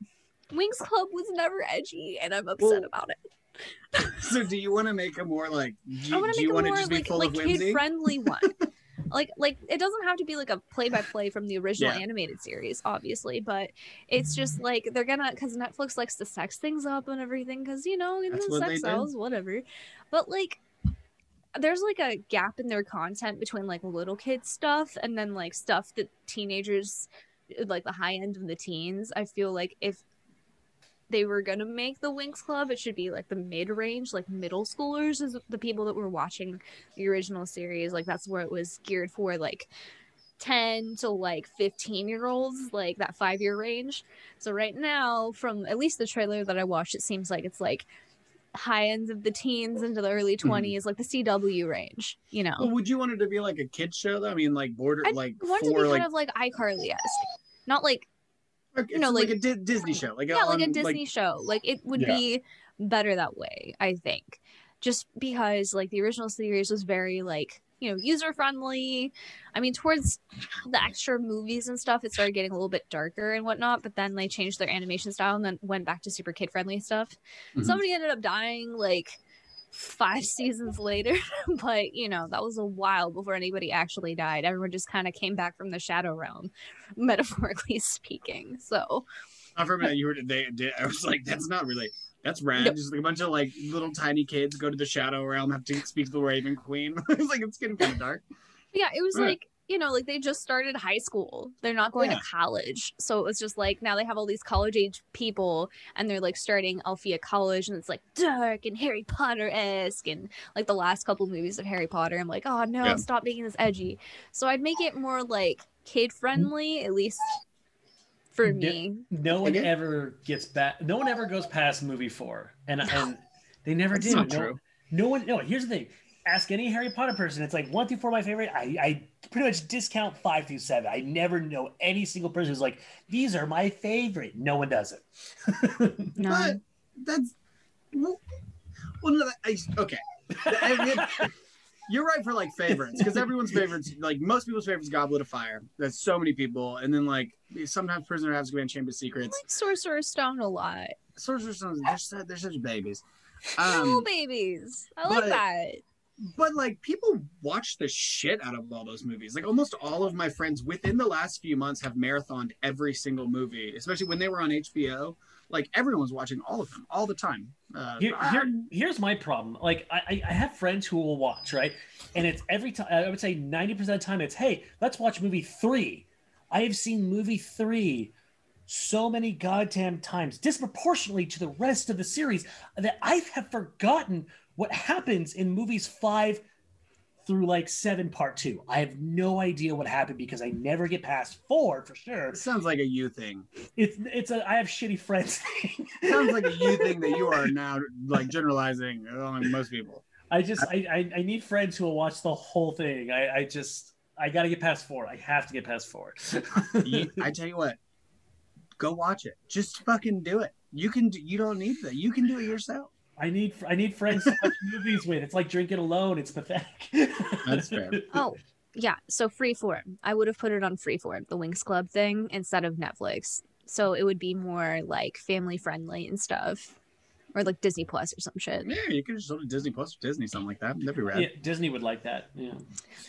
Winx Club was never edgy, and I'm upset Well, about it. so do you want to make a more like? Do, I you- want to you make a want to more just be like full like of whimsy? kid friendly one. like like it doesn't have to be like a play by play from the original Yeah. animated series, obviously, but it's just like they're gonna because Netflix likes to sex things up and everything because you know in the sex sells, whatever. But like there's like a gap in their content between like little kid stuff and then like stuff that teenagers like the high end of the teens. I feel like if they were gonna make the Winx Club, it should be like the mid range, like middle schoolers, is the people that were watching the original series. Like that's where it was geared for, like ten to like fifteen year olds, like that five year range. So right now, from at least the trailer that I watched, it seems like it's like high ends of the teens into the early hmm. 20s like the cw range you know Well, would you want it to be like a kid show though? I mean, like border, I'd like want it to for be like, kind of like iCarly-esque not like like, know, like, like- a Disney show, like yeah, like a on, Disney show. Like it would Yeah. be better that way, I think. Just because like the original series was very like, you know, user friendly. I mean, towards the extra movies and stuff, it started getting a little bit darker and whatnot, but then they changed their animation style and then went back to super kid friendly stuff. Mhm. Somebody ended up dying like five seasons later, but you know, that was a while before anybody actually died. Everyone just kind of came back from the shadow realm, metaphorically speaking. So, Not for a minute, you were they did. I was like, that's not really. That's rad. Nope. Just like a bunch of like little tiny kids go to the Shadow Realm, have to speak to the Raven Queen. it's like it's getting kind of dark. Yeah, it was like, you know, like they just started high school. They're not going Yeah. to college. So it was just like now they have all these college age people and they're like starting Alfea College and it's like dark and Harry Potter esque and like the last couple movies of Harry Potter. I'm like, oh no, Yeah. stop making this edgy. So I'd make it more like kid friendly, at least for Yeah. me. No one Okay. ever gets back. No one ever goes past movie four, and and they never That's do. not no, true. no one. No. Here's the thing. Ask any Harry Potter person, it's like one through four my favorite. I, I pretty much discount five through seven. I never know any single person who's like, these are my favorite. No one does it. No. But that's well, well no, I, okay. I mean, you're right for like favorites because everyone's favorites, like most people's favorites, Goblet of Fire. That's so many people, and then like sometimes Prisoner of Azkaban, Chamber of I Secrets, like Sorcerer's Stone a lot. Sorcerer's Stone. They're, such- they're such babies. Little Um, babies. I like but- that. But like people watch the shit out of all those movies. Like almost all of my friends within the last few months have marathoned every single movie, especially when they were on HBO. Like everyone's watching all of them all the time. Uh, Here, here, here's my problem. Like, I, I- I have friends who will watch, right? And it's every time, I would say 90% of the time, it's, hey, let's watch movie three. I have seen movie three so many goddamn times, disproportionately to the rest of the series, that I have forgotten what happens in movies five through like seven, part two. I have no idea what happened because I never get past four for sure. it sounds like a you thing. It's, it's a, I have shitty friends thing. sounds like a you thing that you are now like generalizing among most people. I just I, I I need friends who will watch the whole thing. I I just I got to get past four. I have to get past four. You, I tell you what, go watch it. Just fucking do it. You can. Do, you don't need that. You can do it yourself. I need I need friends to watch movies with. It's like drinking alone. It's pathetic. That's fair. Oh, yeah. So Freeform. I would have put it on Freeform, the Winx Club thing, instead of Netflix. So it would be more like family friendly and stuff, or like Disney Plus or some shit. Yeah, you can just go to Disney Plus or Disney, something like that. That'd be rad. Yeah, Disney would like that. Yeah.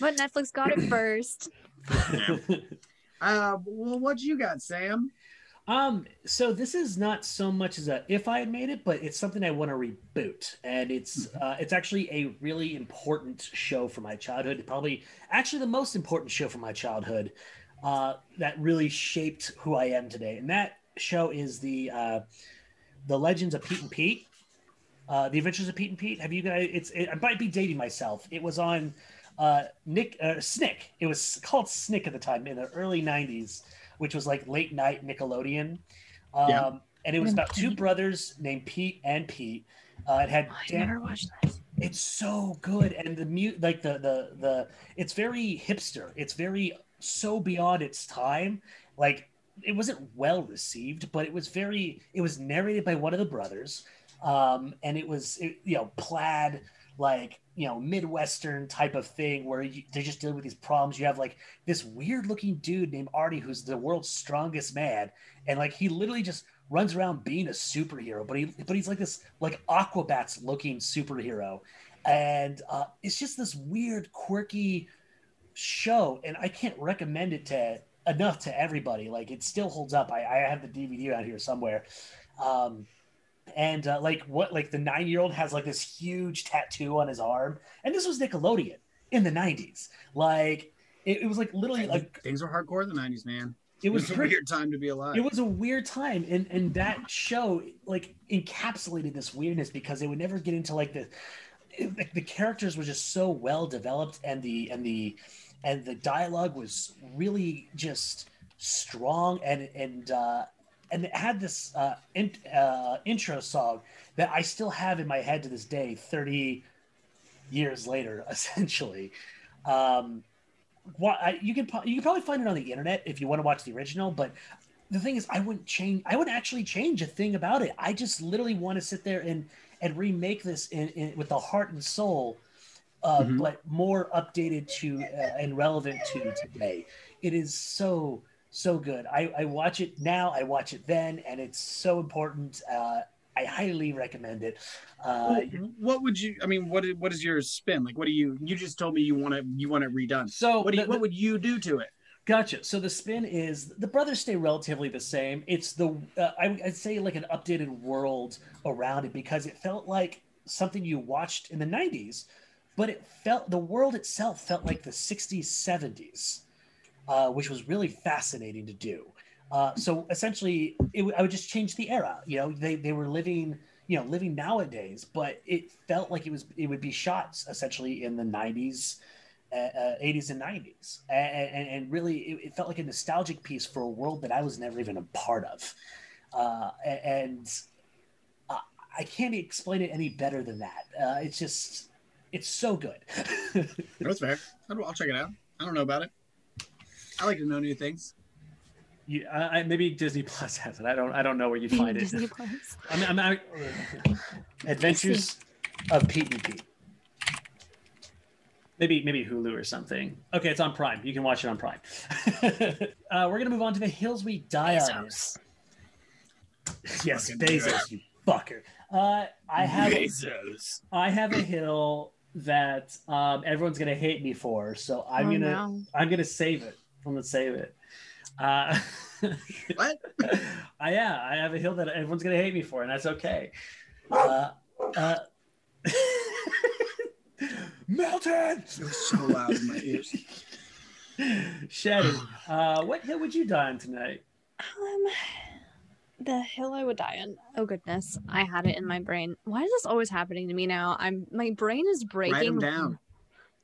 But Netflix got it first. Uh, well, what you got, Sam? Um, so this is not so much as a if I had made it, but it's something I want to reboot, and it's uh, it's actually a really important show from my childhood. Probably actually the most important show from my childhood uh, that really shaped who I am today, and that show is the uh, the Legends of Pete and Pete. Uh, the Adventures of Pete and Pete. Have you guys? It's. It, I might be dating myself. It was on uh, Nick uh, Snick. It was called Snick at the time in the early '90s, which was like late night Nickelodeon. Um, Yeah. And it was about two brothers named Pete and Pete. Uh, it had I Dan- never watched that. it's so good and the mute like the the the it's very hipster it's very so beyond its time like it wasn't well received but it was very it was narrated by one of the brothers um and it was it, you know plaid like you know midwestern type of thing where you, they're just dealing with these problems. You have like this weird looking dude named artie who's the world's strongest man. And like he literally just runs around being a superhero but he but he's like this like aquabats looking superhero. And uh, it's just this weird quirky show. And i can't recommend it to enough to everybody. Like it still holds up. I, I have the dvd out here somewhere. Um and uh, like what like the nine year old has like this huge tattoo on his arm and this was nickelodeon in the 90s like it, it was like literally like Things were hardcore in the '90s, man. it was It's a weird time to be alive. it was a weird time and and that show like encapsulated this weirdness because they would never get into like the the, the characters were just so well developed and the and the and the dialogue was really just strong and and uh and it had this uh, in, uh intro song that I still have in my head to this day 30 years later essentially. Um what I, you can you can probably find it on the internet if you want to watch the original but the thing is i wouldn't change i wouldn't actually change a thing about it. I just literally want to sit there and and remake this in, in with the heart and soul uh, Mhm. but more updated to uh, and relevant to today. It is so so good I, I watch it now i watch it then and it's so important uh, i highly recommend it uh, Well, what would you? I mean, what is, what is your spin? Like, what do you? You just told me you want to you want it redone. so What do you, the- what would you do to it? Gotcha. So the spin is the brothers stay relatively the same. It's the uh, I, I'd say like an updated world around it because it felt like something you watched in the '90s, but it felt the world itself felt like the '60s, '70s, uh, which was really fascinating to do. Uh, so essentially, it, I would just change the era. You know, they they were living you know living nowadays, but it felt like it was it would be shot essentially in the '90s uh, uh, 80s and 90s and, and, really it, it felt like a nostalgic piece for a world that i was never even a part of uh, and uh, i can't explain it any better than that uh, it's just It's so good. That's fair. I'll check it out. I don't know about it. I like to know new things. you, I, I- maybe Disney Plus has it. I don't. I don't know where you'd find it. Disney Plus. I mean, I'm out. Adventures of Pete and Pete. Maybe maybe Hulu or something. Okay, it's on Prime. You can watch it on Prime. uh, we're gonna move on to the hills we die on. Bezos. Yes, Fucking do it. Bezos, you fucker. Uh, I have Bezos. I have a hill that um, everyone's gonna hate me for, so I'm Oh, gonna no. I'm gonna save it. I'm gonna save it. Uh, What? I yeah, I have a hill that everyone's gonna hate me for, and that's okay. Uh, uh, Melton, It was so loud in my ears. Shetty, uh, what hill would you die on tonight? Um, the hill I would die on. Oh goodness, I had it in my brain. Why is this always happening to me now? I'm my brain is breaking. Write them down.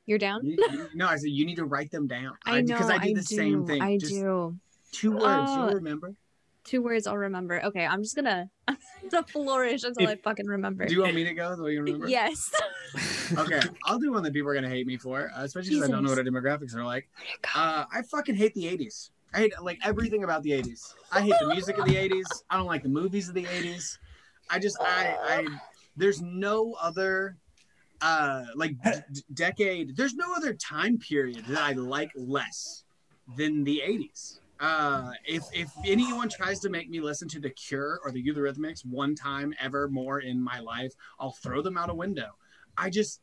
You're down. You- you- no, I said you need to write them down. I know. because I do the do. same thing. I Just do. Two words. Oh. You'll remember. Two words I'll remember. Okay, I'm just gonna I'm gonna flourish until If- I fucking remember. Do you want me to go? So you remember? Yes. Okay, I'll do one that people are gonna hate me for, uh, especially because I don't know what our demographics are like. Uh, I fucking hate the '80s. I hate like everything about the '80s. I hate the music of the '80s. I don't like the movies of the '80s. I just I I there's no other uh like d- decade. There's no other time period that I like less than the '80s. Uh, if if anyone tries to make me listen to The Cure or the Eurythmics one time ever more in my life, I'll throw them out a window. I just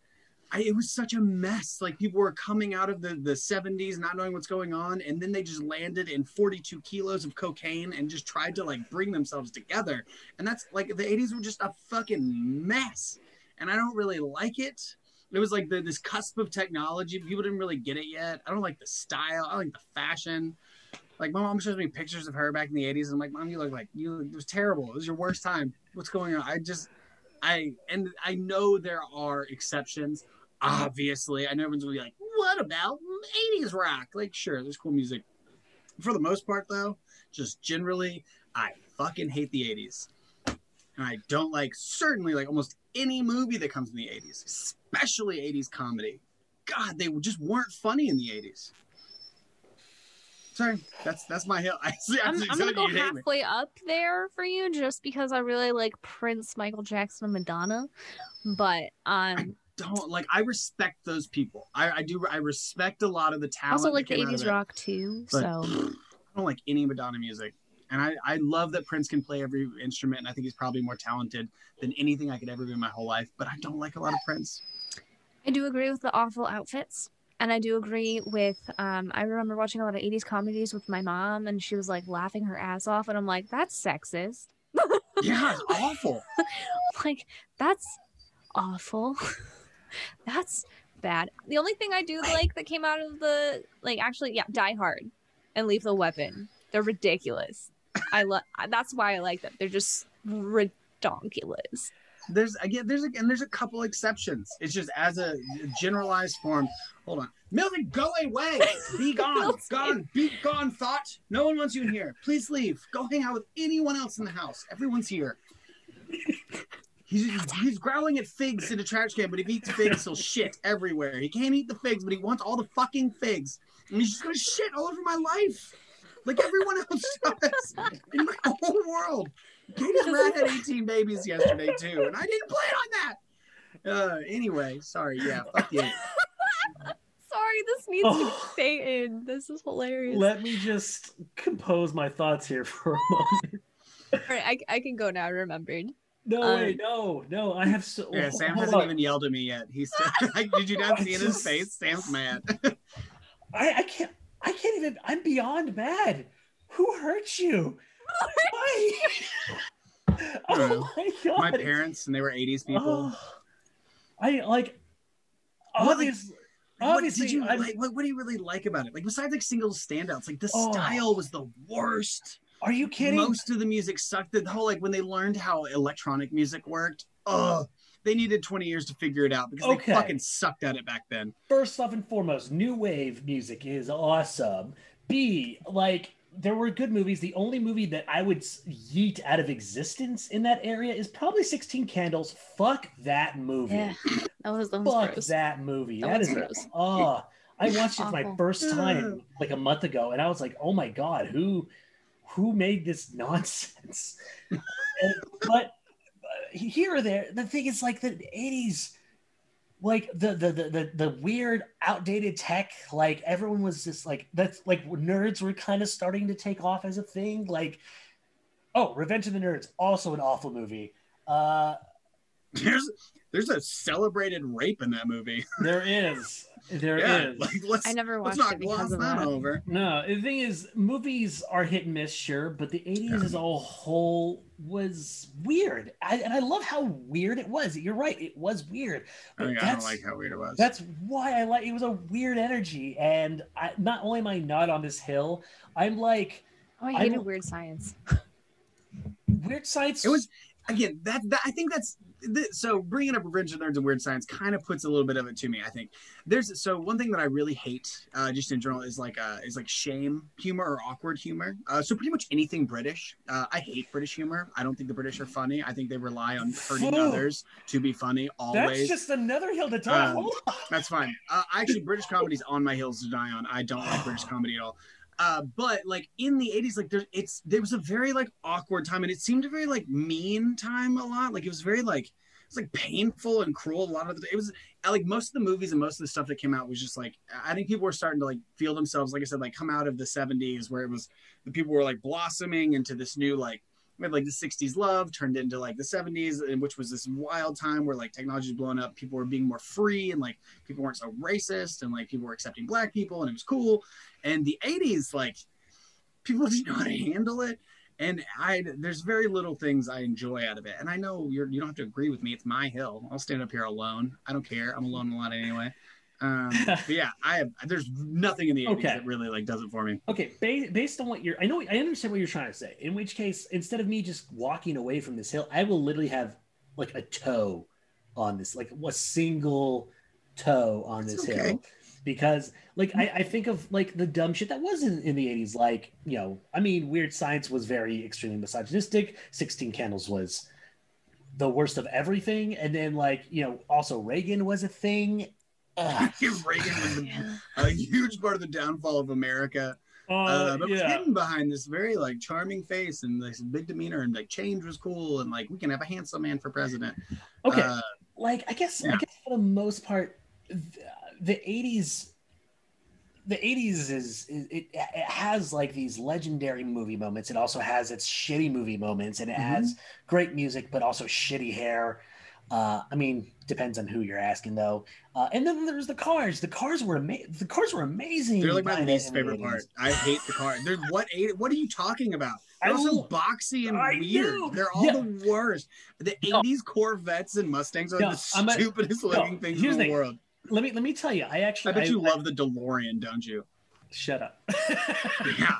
I, it was such a mess. Like people were coming out of the, the 70s, not knowing what's going on, and then they just landed in 42 kilos of cocaine and just tried to like bring themselves together. And that's like the 80s were just a fucking mess. And I don't really like it. It was like the, this cusp of technology. People didn't really get it yet. I don't like the style. I like the fashion. Like my mom shows me pictures of her back in the 80s. And I'm like, mom, you look like you. It was terrible. It was your worst time. What's going on? I just, I and I know there are exceptions obviously. I know everyone's gonna be like, what about 80s rock? Like, sure, there's cool music. For the most part, though, just generally, I fucking hate the 80s. And I don't like, certainly, like almost any movie that comes in the 80s, especially 80s comedy. God, they just weren't funny in the 80s. Sorry, that's that's my hill. I see. I'm, I'm gonna go halfway up there for you just because I really like Prince, Michael Jackson, and Madonna. But um, Don't like. I respect those people. I, I do. I respect a lot of the talent. also like the came out of 80s rock too. But- so I don't like any Madonna music. And I, I love that Prince can play every instrument, and I think he's probably more talented than anything I could ever be in my whole life. But I don't like a lot of Prince. I do agree with the awful outfits. And I do agree with um I remember watching a lot of 80s comedies with my mom and she was like laughing her ass off and I'm like, that's sexist. Yeah, it's awful. like, that's awful. that's bad. The only thing I do like that came out of the like actually, yeah, Die Hard and Lethal Weapon. They're ridiculous. I love that's why I like them. They're just ridiculous. There's again, there's again, there's a couple exceptions. It's just as a generalized form. Hold on, Milton, go away, be gone, gone, be gone. Thought, no one wants you in here. Please leave. Go hang out with anyone else in the house. Everyone's here. He's, he's growling at figs in a trash can, but if he eats figs, he'll shit everywhere. He can't eat the figs, but he wants all the fucking figs. And he's just gonna shit all over my life. Like everyone else does in my whole world. Katie's rat had 18 babies yesterday too, and I didn't plan on that. Uh, anyway, sorry. Yeah, fuck you. Sorry, this needs to Oh. stay. This is hilarious. Let me just compose my thoughts here for a moment. All right, I, I can go now. I remembered. No, Um, wait, no, no. I have so. Yeah, Sam hasn't on. even yelled at me yet. He's still, like, did you not see in his face? Sam's mad. I, I can't. I can't even. I'm beyond mad. Who hurt you? Why? I oh my god. My parents, and they were 80s people. Oh, I like. What, Obviously, what obviously, did you I'm- like? What, what do you really like about it? Like besides like single standouts, like the Oh. style was the worst. Are you kidding? Most of the music sucked. The whole like when they learned how electronic music worked, ugh, they needed 20 years to figure it out because Okay. they fucking sucked at it back then. First off and foremost, new wave music is awesome. B, like there were good movies. The only movie that I would s- yeet out of existence in that area is probably 16 Candles. Fuck that movie. Yeah, that was that was Fuck gross. that movie. That that was is gross. oh I watched it for my first time like a month ago and I was like, oh my god, who who made this nonsense? And- but here or there, the thing is like the 80s like the, the the the the weird outdated tech like everyone was just like that's like nerds were kind of starting to take off as a thing like oh revenge of the nerds also an awful movie uh There's there's a celebrated rape in that movie. there is there is. yeah, like let's I never let's watched not it because gloss of that that. over. No, the thing is, movies are hit and miss, sure, but the 80s Yeah. as a whole was weird. I, and I love how weird it was. You're right, it was weird. I, mean, I don't like how weird it was. that's why I like it was a weird energy. And I, not only am I not on this hill, I'm like, Oh, I I hated don't- weird science. weird science. It was again that, that I think that's th- so bringing up Revenge of Nerds and Weird Science kind of puts a little bit of it to me. I think there's so one thing that I really hate uh, just in general is like uh, is like shame humor or awkward humor. Uh, so pretty much anything British. Uh, I hate British humor. I don't think the British are funny. I think they rely on hurting Phew. others to be funny always. That's just another hill to die. Um, on. That's fine. Uh, actually, British comedy's on my heels to die on. I don't like British comedy at all. Uh, but like in the 80s, like there, it's there was a very like awkward time, and it seemed a very like mean time a lot. Like it was very like it's like painful and cruel. A lot of the it was like most of the movies and most of the stuff that came out was just like I think people were starting to like feel themselves, like I said, like come out of the 70s where it was the people were like blossoming into this new like we had like the 60s love turned into like the 70s and which was this wild time where like technology was blowing up people were being more free and like people weren't so racist and like people were accepting black people and it was cool and the 80s like people didn't know how to handle it. And i there's very little things i enjoy out of it. And i know you're you don't have to agree with me. It's my hill. I'll stand up here alone. I don't care. I'm alone a lot anyway. Um but yeah i have there's nothing in the 80s Okay. that really like does it for me. Okay, ba- based on what you're, I know, I understand what you're trying to say. In which case, instead of me just walking away from this hill, I will literally have like a toe on this, like a single toe on this okay. hill, because like I, I think of like the dumb shit that was in, in the '80s. Like you know, I mean, Weird Science was very extremely misogynistic. Sixteen Candles was the worst of everything, and then like you know, also Reagan was a thing. Ugh. reagan was the, Yeah. a huge part of the downfall of america Uh, uh, but was yeah. hidden behind this very like charming face and this big demeanor and like change was cool and like we can have a handsome man for president. Okay. Uh, like I guess I guess for the most part, th- the '80s, the '80s is it, it has like these legendary movie moments. It also has its shitty movie moments, and it Mhm. has great music, but also shitty hair. Uh, I mean, depends on who you're asking, though. Uh, and then there's the cars. The cars were ama- The cars were amazing. they're like my least favorite 80s. part. I hate the car. They're what eight, what are you talking about? They're so boxy and I weird. know. They're all Yeah. the worst. The No. 80s Corvettes and Mustangs are No, the I'm a- stupidest looking things here's in the the world. Let me let me tell you. I actually. I bet you love the DeLorean, don't you? Shut up.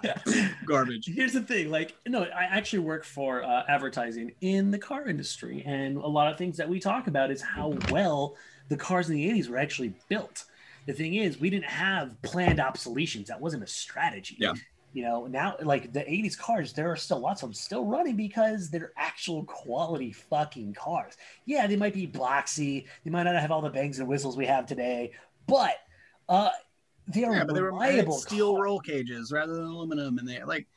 Yeah. Garbage. Here's the thing, like, no, I actually work for uh, advertising in the car industry, and a lot of things that we talk about is how well the cars in the '80s were actually built. The thing is, we didn't have planned obsolescence. That wasn't a strategy. Yeah. You know, now like the '80s cars, there are still lots of them still running because they're actual quality fucking cars. Yeah, they might be boxy, they might not have all the bangs and whistles we have today, but uh, they are Yeah, but they were reliable steel cars. roll cages rather than aluminum, and they like.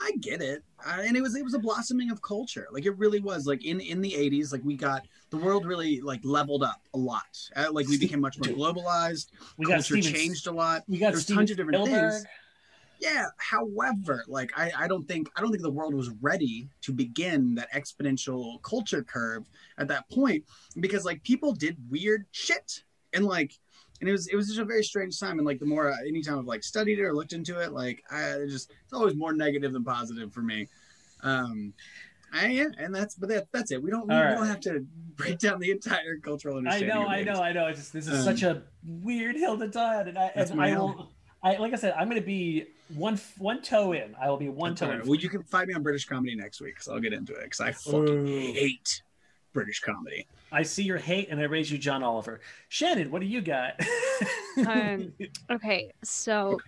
I get it, I, and it was it was a blossoming of culture. Like it really was. Like in in the '80s, like we got the world really like leveled up a lot. Uh, like we became much more globalized. We got culture Steven changed a lot. We got There's tons of different Spielberg. things. Yeah. However, like I, I don't think I don't think the world was ready to begin that exponential culture curve at that point because like people did weird shit and like and it was it was just a very strange time and like the more uh, anytime I've like studied it or looked into it like I it just it's always more negative than positive for me. Um. I, yeah, and that's but that, that's it. We don't we, right. don't have to break down the entire cultural understanding. I know, I know, I know. It's just this is Um, such a weird hill to die on, and I, and I will. I like I said, I'm going to be one one toe in. I will be one toe all in. Well, you can find me on British comedy next week because I'll get into it because I fucking Ooh. hate British comedy. I see your hate, and I raise you, John Oliver. Shannon, what do you got? Um, Okay, so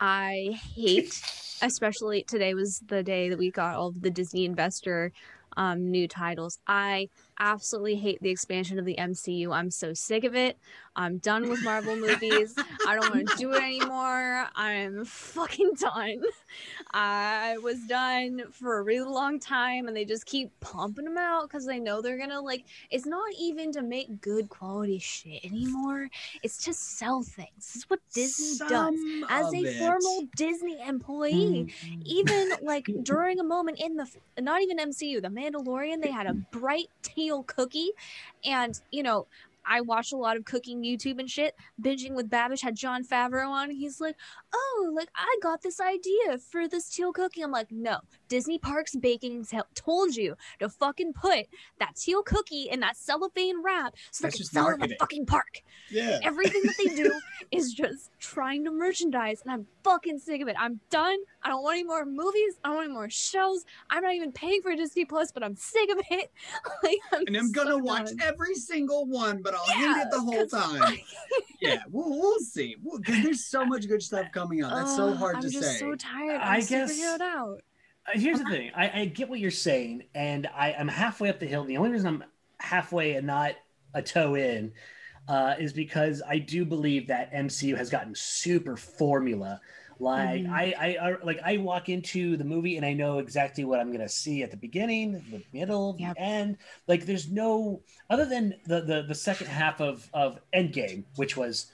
I hate, especially today was the day that we got all of the Disney investor um, new titles. I absolutely hate the expansion of the MCU. I'm so sick of it. I'm done with Marvel movies. I don't want to do it anymore. I'm fucking done. I was done for a really long time and they just keep pumping them out because they know they're gonna like it's not even to make good quality shit anymore. It's to sell things. This is what Disney does. As a it. formal Disney employee, Mm. even like during a moment in the not even MCU, the Mandalorian, they had a bright teal cookie, and you know. I watch a lot of cooking YouTube and shit. Binging with Babish had Jon Favreau on. He's like, "Oh, like I got this idea for this teal cookie." I'm like, "No, Disney Parks Baking told you to fucking put that teal cookie in that cellophane wrap so they That's can sell it in the fucking park." Yeah. Everything that they do is just trying to merchandise, and I'm fucking sick of it. I'm done. I don't want any more movies. I don't want any more shows. I'm not even paying for Disney Plus, but I'm sick of it. like, I'm and I'm gonna so watch every single one, but I'll hate it the whole time. yeah, we'll, we'll see. Because there's so much good stuff coming out. That's so Ugh, hard I'm to just say. so tired. I I'm guess- superheroed out. Uh, Here's the thing. I, I get what you're saying, and I, I'm halfway up the hill. The only reason I'm halfway and not a toe in uh, is because I do believe that MCU has gotten super formula. Like Mhm. I, I, I, like I walk into the movie and I know exactly what I'm gonna see at the beginning, the middle, Yep. the end. Like there's no other than the the, the second half of of Endgame, which was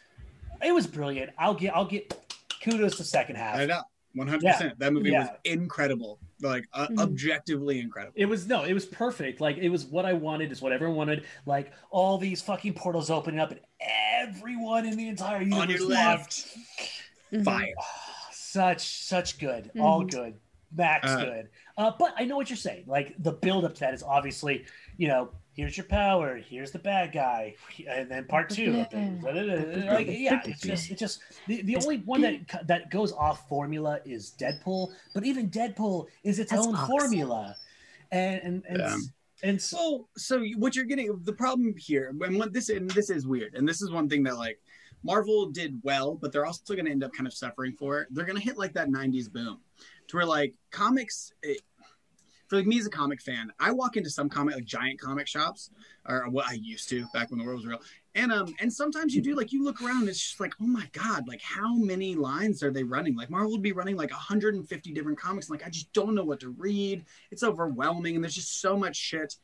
it was brilliant. I'll get I'll get kudos to second half. I know. 100%. That movie was incredible. Like, uh, Mhm. objectively incredible. It was no, it was perfect. Like it was what I wanted, is what everyone wanted. Like all these fucking portals opening up, and everyone in the entire universe On your loved- left, Mhm. fire. Oh, such such good, all Mhm. good, max Uh, good. Uh, but I know what you're saying. Like the build up to that is obviously, you know, here's your power, here's the bad guy, and then part two. of things. Like, yeah, it's just it's just the, the only one that that goes off formula is Deadpool. But even Deadpool is its That's own awesome. formula, and and and, Yeah. and so. So, so what you're getting the problem here, and what this and this is weird, and this is one thing that like Marvel did well, but they're also going to end up kind of suffering for it. They're going to hit like that '90s boom, to where like comics. It, for like me as a comic fan, I walk into some comic like giant comic shops, or what I used to back when the world was real. And um, and sometimes you do like you look around, it's just like, oh my god, like how many lines are they running? Like Marvel would be running like 150 different comics. And, like I just don't know what to read. It's overwhelming, and there's just so much shit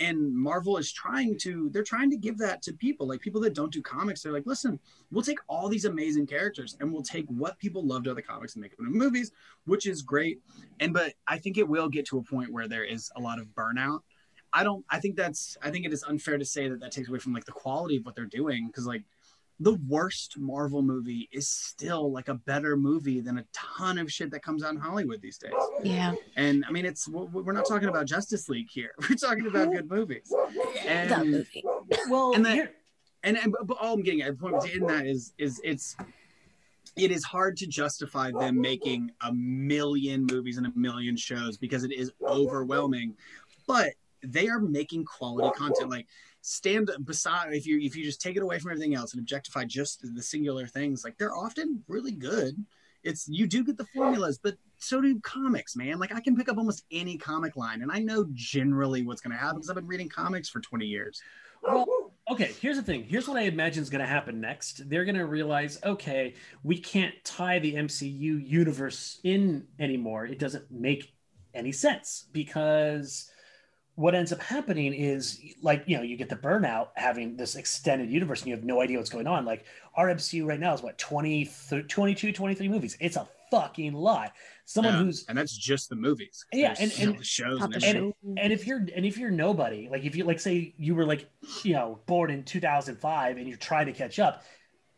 and Marvel is trying to they're trying to give that to people like people that don't do comics they're like listen we'll take all these amazing characters and we'll take what people loved out of the comics and make them into movies which is great and but I think it will get to a point where there is a lot of burnout. I don't I think that's I think it is unfair to say that that takes away from like the quality of what they're doing because like the worst Marvel movie is still like a better movie than a ton of shit that comes out in Hollywood these days. Yeah. And I mean, it's we're not talking about Justice League here. We're talking about good movies. that And movie. Well, And that- and, and but all I'm getting at the point in that is is it's it is hard to justify them making a million movies and a million shows because it is overwhelming. But they are making quality content. Like stand beside if you if you just take it away from everything else and objectify just the singular things, like they're often really good. It's you do get the formulas, but so do comics, man. Like I can pick up almost any comic line, and I know generally what's going to happen because I've been reading comics for 20 years. well, okay. Here's the thing. Here's what I imagine is going to happen next. They're going to realize, okay, we can't tie the MCU universe in anymore. It doesn't make any sense because what ends up happening is like you know you get the burnout having this extended universe and you have no idea what's going on like our mcu right now is what 20 th- 22 23 movies it's a fucking lot someone Yeah. who's and that's just the movies. Yeah, There's and- still and- the shows Not and the everything. show. and if you're and if you're nobody like if you like say you were like you know born in 2005 and you're trying to catch up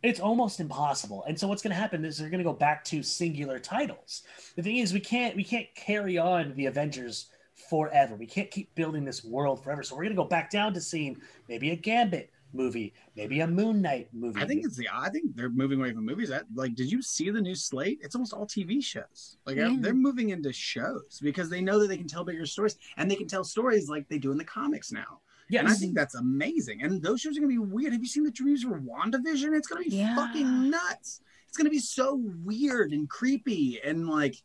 it's almost impossible and so what's going to happen is they're going to go back to singular titles the thing is we can't we can't carry on the avengers forever we can't keep building this world forever so we're going to go back down to seeing maybe a gambit movie maybe a moon knight movie I think it's the. I think they're moving away from movies. That like, did you see the new slate? It's almost all TV shows. Like Yeah. they're moving into shows because they know that they can tell bigger stories and they can tell stories like they do in the comics now. yes And I think that's amazing. And those shows are gonna be weird. Have you seen the dreams for WandaVision? It's gonna be Yeah. fucking nuts. it's gonna be so weird and creepy and like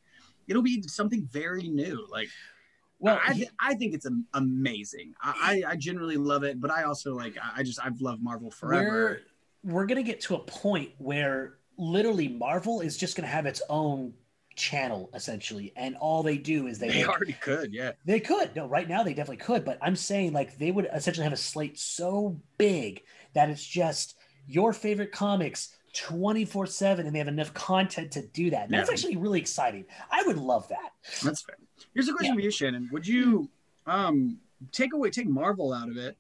it'll be something very new. Like Well, I, th- I think it's amazing. I, I generally love it, but I also like I just I've loved Marvel forever. we're we're gonna get to a point where literally Marvel is just gonna have its own channel essentially, and all they do is they They make- already could, yeah. They could. No, right now they definitely could. But I'm saying like they would essentially have a slate so big that it's just your favorite comics 24 7 and they have enough content to do that. That's actually really exciting. I would love that. That's fair. Here's a question for you, Shannon. Would you um take away take Marvel out of it?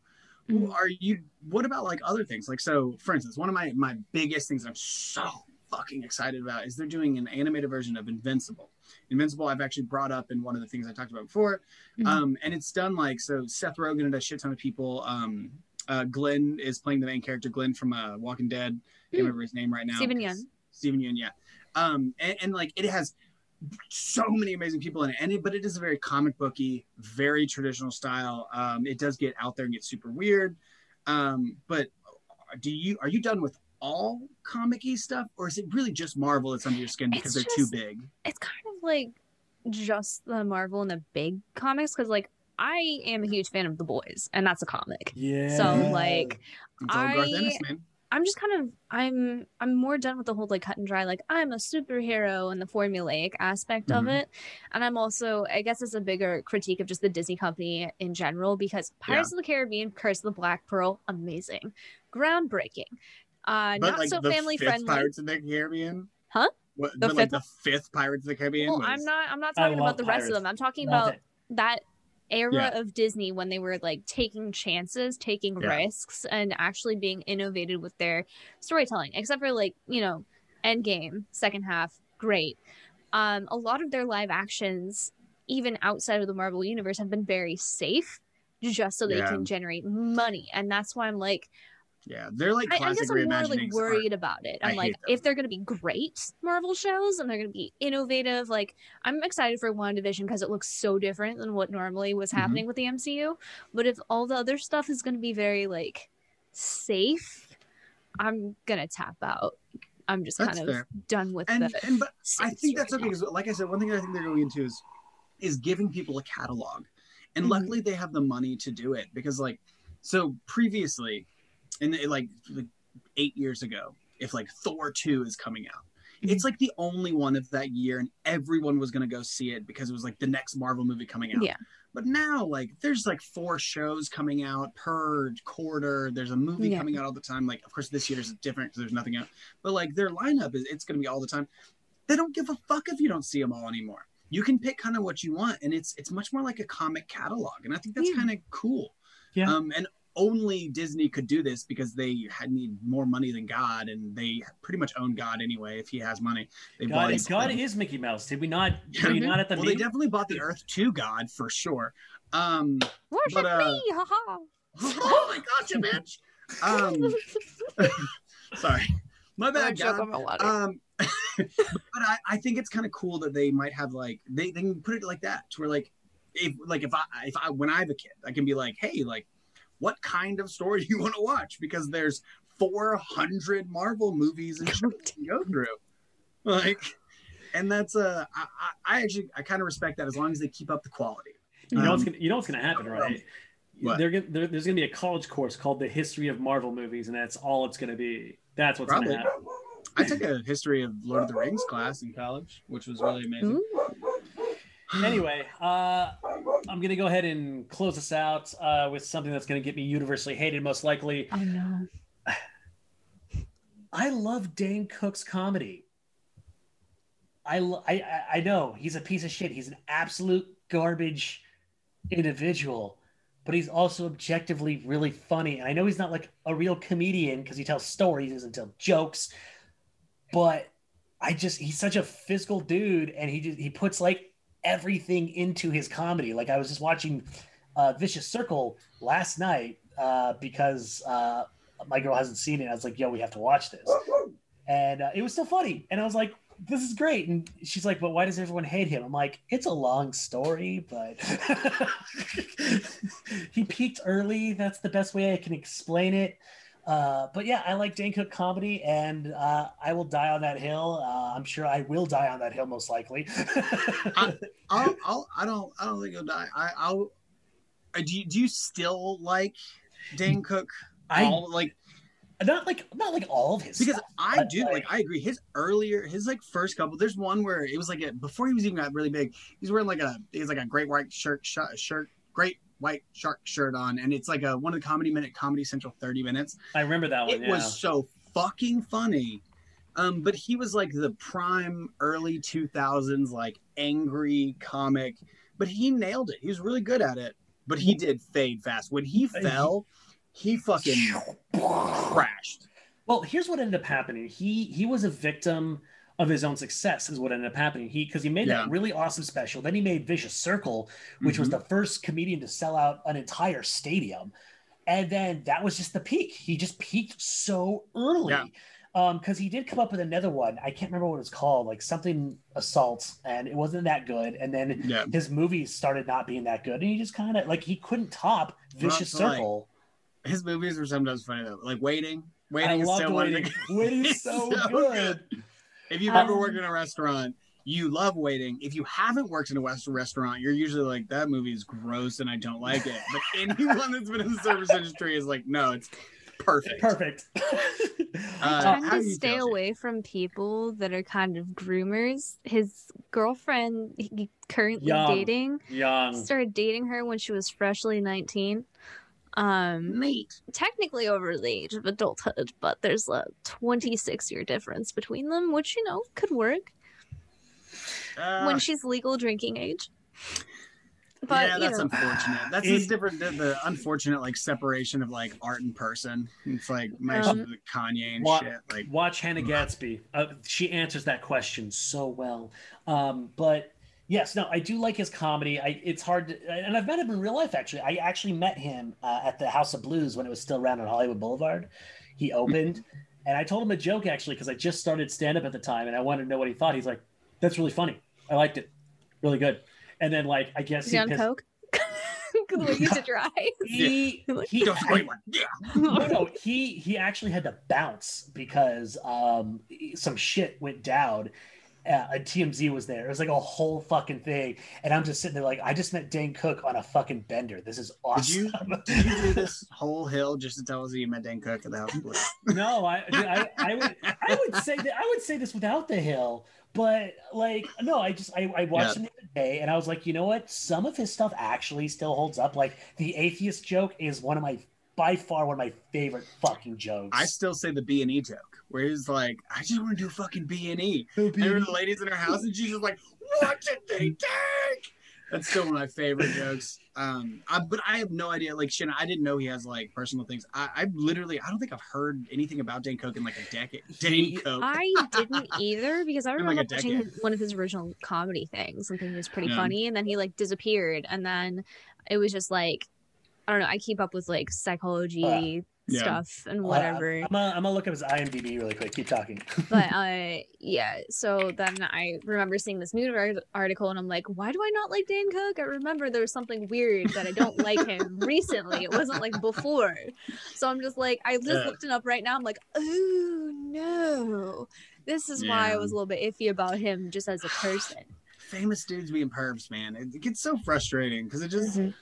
Mhm. Are you what about like other things? Like so for instance, one of my my biggest things I'm so fucking excited about is they're doing an animated version of Invincible. Invincible I've actually brought up in one of the things I talked about before. Mhm. Um and it's done like so Seth Rogen and a shit ton of people um uh, Glenn is playing the main character, Glenn from uh, Walking Dead. I can't remember his name right now. Steven Yeun. Steven Yeun, yeah. Um, and, and like it has so many amazing people in it, and it, but it is a very comic booky, very traditional style. Um, it does get out there and get super weird. Um, but do you are you done with all comic-y stuff, or is it really just Marvel that's under your skin because It's they're too big? it's kind of like just the Marvel and the big comics because like I am a huge fan of The Boys and that's a comic. Yeah. So like It's all Garth I- Ennis, man. I'm just kind of I'm I'm more done with the whole like cut and dry like I'm a superhero and the formulaic aspect of Mhm. it. And I'm also I guess it's a bigger critique of just the Disney company in general because Pirates of the Caribbean, Curse of the Black Pearl, amazing. Groundbreaking. Uh But not like so the family fifth friendly. Pirates of the Caribbean, Huh? What, The but like fifth- the fifth Pirates of the Caribbean. Well, was, I'm not I'm not talking about the rest of them. I'm talking Love about it. that era Yeah. of Disney when they were like taking chances, taking Yeah. risks, and actually being innovative with their storytelling. Except for like you know, Endgame second half, great. Um, a lot of their live actions, even outside of the Marvel universe, have been very safe, just so they Yeah. can generate money, and that's why I'm like, Yeah, they're like I, I guess I'm more like worried about it. I I'm like, if they're gonna be great Marvel shows and they're gonna be innovative, like I'm excited for WandaVision because it looks so different than what normally was Mhm. happening with the MCU. But if all the other stuff is gonna be very like safe, I'm gonna tap out. I'm just That's kind of fair. done with and the. and but I think that's right okay because, like I said, one thing I think they're going into is is giving people a catalog, and Mhm. luckily they have the money to do it because, like, so previously, and it, like like eight years ago, if like Thor two is coming out, Mm-hmm. it's like the only one of that year, and everyone was going to go see it because it was like the next Marvel movie coming out. Yeah. But now, like, there's like four shows coming out per quarter. There's a movie Yeah. coming out all the time. Like, of course, this year is different because there's nothing out. But like, their lineup is it's going to be all the time. They don't give a fuck if you don't see them all anymore. You can pick kind of what you want, and it's it's much more like a comic catalog, and I think that's Yeah. kind of cool. Yeah. Um, and only Disney could do this because they had need more money than God, and they pretty much own God anyway. If he has money, they bought God, his God is Mickey Mouse. Did we not? Were you not at the well, they definitely bought the Earth to God for sure. Um, Worship but, uh, me, haha. oh my gosh, you bitch! Um, sorry, my bad, Joke God. on my. Um, but I, I think it's kind of cool that they might have like they, they can put it like that to where like if like if I if I when I have a kid I can be like hey like what kind of story you want to watch because there's 400 Marvel movies and shows to go through like and that's uh I, I I actually I kind of respect that as long as they keep up the quality You know what's Um, gonna, you know what's gonna happen, right? What? They're, gonna- there, there's gonna be a college course called the History of Marvel Movies, and that's all it's gonna be. That's what's gonna happen. I took a history of Lord of the Rings class in college which was really amazing Ooh. Anyway, uh, I'm gonna go ahead and close this out uh, with something that's gonna get me universally hated, most likely. Oh no. I love Dane Cook's comedy. I, I I- I know he's a piece of shit. He's an absolute garbage individual, but he's also objectively really funny. And I know he's not like a real comedian because he tells stories, he doesn't tell jokes. But I just he's such a physical dude, and he just, he puts like everything into his comedy. Like I was just watching uh, Vicious Circle last night uh, because uh, my girl hasn't seen it. I was like, "Yo, we have to watch this," and uh, it was still funny. And I was like, "This is great." And she's like, "But why does everyone hate him?" I'm like, "It's a long story, but he peaked early. That's the best way I can explain it." Uh, but yeah, I like Dane Cook comedy, and uh, I will die on that hill. Uh, I'm sure I will die on that hill, most likely. I'll, I'll, I don't, I don't think he'll die. I, I'll. uh, Do you, do you still like Dane Cook? I All, like not like not like all of his because stuff, I do like I agree. His earlier, his like first couple. There's one where it was like a, before he was even got really big. He's wearing like a he's like a great white shirt, shirt great white shark shirt on, and it's like a one of the comedy minute Comedy Central 30 minutes. I remember that one. it yeah. was so fucking funny. Um, but he was like the prime early 2000s like angry comic, but he nailed it. He was really good at it. But he did fade fast. When he fell, he fucking crashed. Well, here's what ended up happening. He he was a victim of his own success, is what ended up happening. He because he made Yeah. that really awesome special. Then he made Vicious Circle, which was Mhm. the first comedian to sell out an entire stadium. And then that was just the peak. He just peaked so early. Yeah. Um, because he did come up with another one. I can't remember what it was called, like something assault, and it wasn't that good. And then Yeah. his movies started not being that good, and he just kind of like he couldn't top Vicious Well, like, Circle. His movies were sometimes funny though. Like waiting. Waiting I is loved still one of waiting. Waiting is It's so, so good. If you've ever Um, worked in a restaurant, you love waiting. If you haven't worked in a Western restaurant, you're usually like, that movie is gross and I don't like it. But anyone that's been in the service industry is like, no, it's perfect. Perfect. Uh, I how tend do to stay feel, away from people that are kind of groomers. His girlfriend, he currently Young. dating, Young. started dating her when she was freshly 19. Um, Neat. technically over the age of adulthood, but there's a 26 year difference between them, which you know could work Uh, when she's legal drinking age. But yeah, you that's know, unfortunate. That's It- different. The, the unfortunate like separation of like art and person. It's like my Um, Kanye and Wa- shit. Like Watch Hannah Gadsby. Uh, she answers that question so well. Um, but yes, no, I do like his comedy. I, it's hard, to, and I've met him in real life. Actually, I actually met him uh, at the House of Blues when it was still around on Hollywood Boulevard. He opened, and I told him a joke actually because I just started stand up at the time, and I wanted to know what he thought. He's like, "That's really funny. I liked it, really good." And then like I guess is he on pissed- coke? the way you did your eyes. he, he Don't wait one. Yeah. no, no, he he actually had to bounce because um some shit went down. Uh, and TMZ was there. It was like a whole fucking thing, and I'm just sitting there like, I just met Dane Cook on a fucking bender. This is Did awesome. you did you do this whole hill just to tell us that you met Dan Cook at the House of Blues? no, I, I I would I would say that I would say this without the hill, but like no, I just I, I watched him the other day, and I was like, you know what? Some of his stuff actually still holds up. Like the atheist joke is one of my by far one of my favorite fucking jokes. I still say the B and E joke, where he's like, "I just want to do fucking B and E." And there were the ladies in her house, and she's just like, "What did they take?" That's still one of my favorite jokes. Um, I, but I have no idea. Like, Shannon, I didn't know he has like personal things. I, I literally, I don't think I've heard anything about Dane Cook in like a decade. Dane Coke. I didn't either because I In, like, remember watching his, one of his original comedy things and thinking it was pretty Yeah. funny, and then he like disappeared, and then it was just like I don't know. I keep up with like psychology Yeah. stuff and Well, whatever. I'm gonna, I'm gonna look up his IMDb really quick. Keep talking. but uh yeah so then i remember seeing this news article and i'm like why do i not like dan cook i remember there was something weird that i don't like him recently it wasn't like before so i'm just like i just Yeah. looked it up right now i'm like oh no this is why i was a little bit iffy about him just as a person Famous dudes being pervs, man. It, it gets so frustrating because it just Mhm.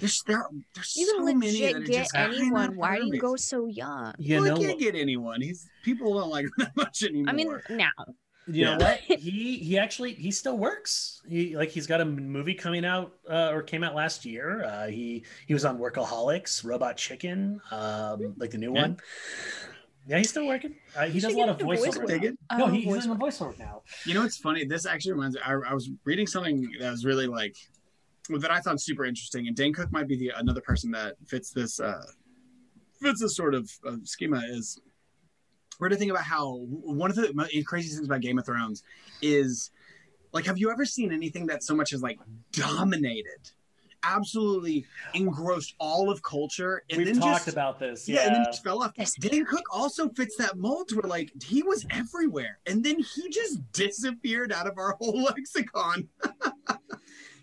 There's there there's you so can many that legit get just anyone why do you go so young You well, know, he can't get anyone. He's people don't like him that much anymore. i mean now you know what? He he actually he still works. He like he's got a movie coming out uh, or came out last year. Uh, he he was on Workaholics, Robot Chicken, um, like the new Yeah. one. Yeah, he's still working. Uh, he does a lot of into voiceover. voiceover. Dig it? No, Oh, he, he's voice in voiceover now. You know what's funny? This actually reminds me. I, I was reading something that was really like that I thought super interesting, and Dane Cook might be the another person that fits this uh, fits this sort of uh, schema. Is we're to think about how one of the crazy things about Game of Thrones is like, have you ever seen anything that so much as like dominated, absolutely engrossed all of culture, and We've then talked just about this. yeah, Yeah, and then just fell off. Dan Cook also fits that mold where like he was everywhere, and then he just disappeared out of our whole lexicon.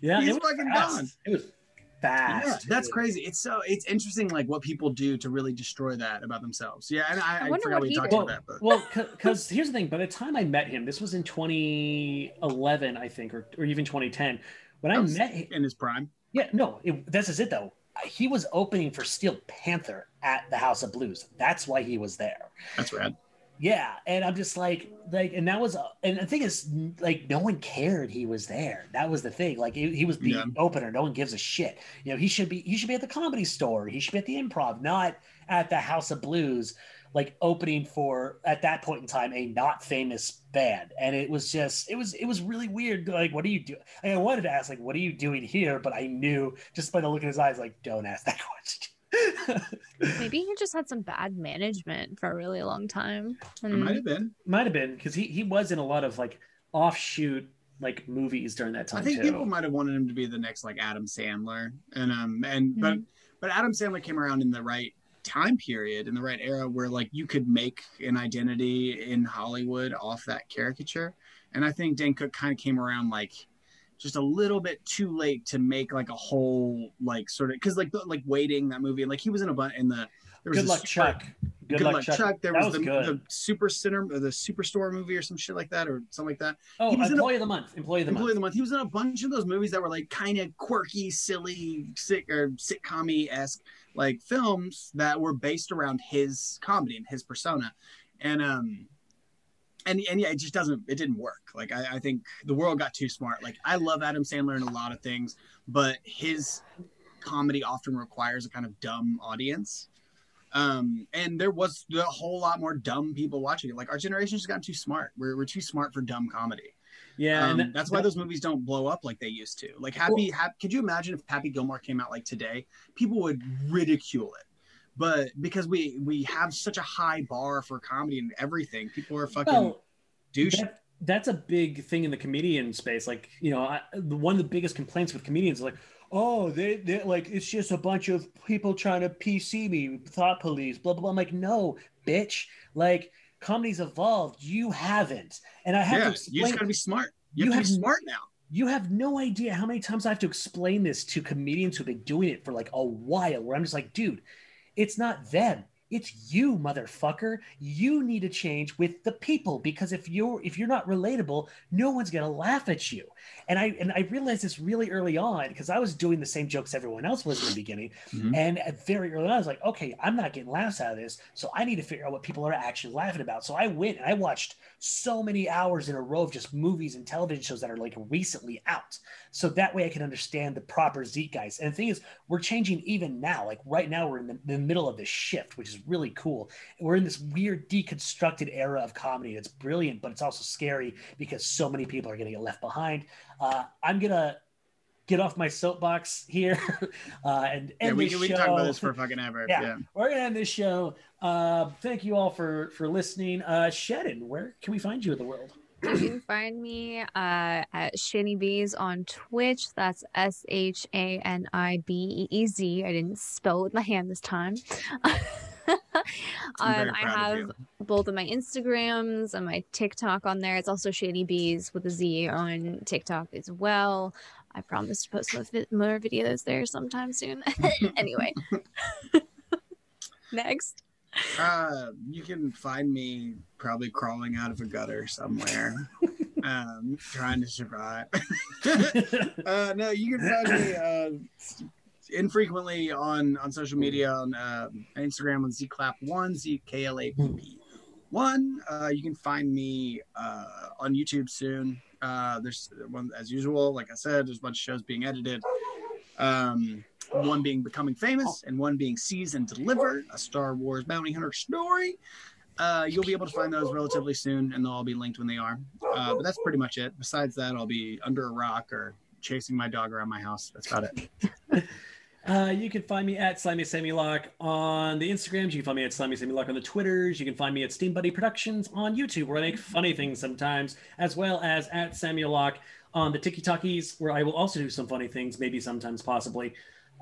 yeah, he's fucking fast. gone. It was fast. Yeah, that's too. crazy. It's so it's interesting, like what people do to really destroy that about themselves. Yeah, and I, I I, wonder forgot what we talked did. about that, but Well, because here's the thing. By the time I met him, this was in 2011, I think, or, or even 2010. When I That was met him, in his prime. yeah, no, it, this is it though. He was opening for Steel Panther at the House of Blues. That's why he was there. That's rad. Yeah, and I'm just like, like, and that was, uh, and the thing is, like, no one cared he was there. That was the thing. Like, he, he was the Yeah. opener. No one gives a shit. You know, he should be, he should be at the comedy store. He should be at the Improv, not at the House of Blues, like opening for at that point in time a not famous band. And it was just, it was, it was really weird. Like, what are you doing? I wanted to ask, like, what are you doing here? But I knew just by the look in his eyes, like, don't ask that question. Maybe he just had some bad management for a really long time. It And might have been. Might have been because he he was in a lot of like offshoot like movies during that time I think too. people might have wanted him to be the next like Adam Sandler, and um and but Mhm. but Adam Sandler came around in the right time period in the right era where like you could make an identity in Hollywood off that caricature, and I think Dan Cook kind of came around like just a little bit too late to make like a whole like sort of because like the, like waiting that movie like he was in a bunch in the there was Good luck, super- Chuck. Good, luck, Chuck. There That was, was the, the super center the superstore movie or some shit like that or something like that Oh, he was in a- employee of the month. Employee of the Employee month. of the month. He was in a bunch of those movies that were like kind of quirky, silly, sick or sitcom esque like films that were based around his comedy and his persona, and um, and and yeah, it just doesn't. It didn't work. Like I, I think the world got too smart. Like I love Adam Sandler in a lot of things, but his comedy often requires a kind of dumb audience. Um, and there was a whole lot more dumb people watching it. Like our generation just got too smart. We're, we're too smart for dumb comedy. Yeah, Um, and that- that's why that- those movies don't blow up like they used to. Like Happy, Hap, could you imagine if Happy Gilmore came out like today? People would ridicule it. But because we we have such a high bar for comedy and everything, people are fucking Well, douche. that, that's a big thing in the comedian space. Like, you know, I, the, one of the biggest complaints with comedians is like, oh, they, they like it's just a bunch of people trying to PC me, thought police, blah blah blah. I'm like, no, bitch. Like, comedy's evolved. You haven't, and I have yeah, to you explain. just gotta be smart. You, You have to be have- smart now. You have no idea how many times I have to explain this to comedians who've been doing it for like a while, where I'm just like, dude, it's not them. It's you, motherfucker. You need to change with the people because if you're if you're not relatable, no one's gonna laugh at you. And I and I realized this really early on because I was doing the same jokes everyone else was in the beginning. Mhm. And at very early on, I was like, okay, I'm not getting laughs out of this. So I need to figure out what people are actually laughing about. So I went and I watched so many hours in a row of just movies and television shows that are like recently out. So that way I can understand the proper zeitgeist. And the thing is, we're changing even now. Like right now, we're in the, the middle of this shift, which is really cool. We're in this weird deconstructed era of comedy. It's brilliant, but it's also scary because so many people are going to get left behind. Uh, I'm going to get off my soapbox here uh, and Yeah, end we, this can- we show. can talk about this for fucking ever. Yeah. yeah. We're gonna end this show. Uh, thank you all for for listening. Uh, Shedden, where can we find you in the world? You can find me uh, at Shani Bees on Twitch. That's S H A N I B E E Z. I didn't spell it with my hand this time. Um, I have both of my Instagrams and my TikTok on there. It's also Shady Bees with a Z on TikTok as well. I promise to post more videos there sometime soon. anyway, next. Uh, you can find me probably crawling out of a gutter somewhere, um, trying to survive. uh, no, you can find me uh, infrequently on on social media on uh, Instagram on zclap1 zklapp one. Uh, you can find me uh, on YouTube soon. Uh, there's one as usual. Like I said, there's a bunch of shows being edited. Um, one being becoming famous and one being seize and deliver a star wars bounty hunter story uh, you'll be able to find those relatively soon and they'll all be linked when they are uh, but that's pretty much it besides that i'll be under a rock or chasing my dog around my house that's about it Uh, you can find me at Slimy Sammy Lock on the Instagrams. You can find me at Slimy Sammy Lock on the Twitters. You can find me at Steam Buddy Productions on YouTube, where I make funny things sometimes, as well as at Samuel Lock on the Tiki Talkies, where I will also do some funny things, maybe sometimes, possibly.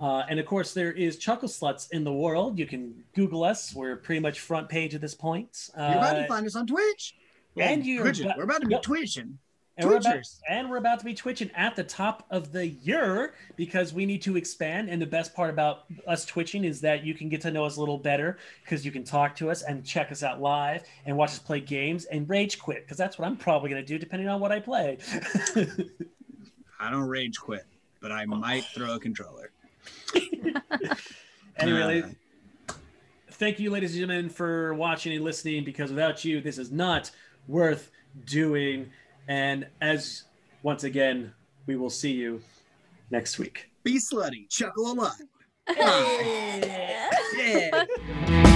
Uh, and of course, there is Chuckle Sluts in the world. You can Google us. We're pretty much front page at this point. Uh, you're about to find us on twitch and you're about- we're about to be twitching And we're, about, and we're about to be twitching at the top of the year because we need to expand. And the best part about us twitching is that you can get to know us a little better because you can talk to us and check us out live and watch us play games and rage quit because that's what I'm probably going to do depending on what I play. I don't rage quit, but I might throw a controller. anyway, Uh, thank you, ladies and gentlemen, for watching and listening because without you, this is not worth doing. And as once again, we will see you next week. be slutty, chuckle a lot. Hey! Yeah.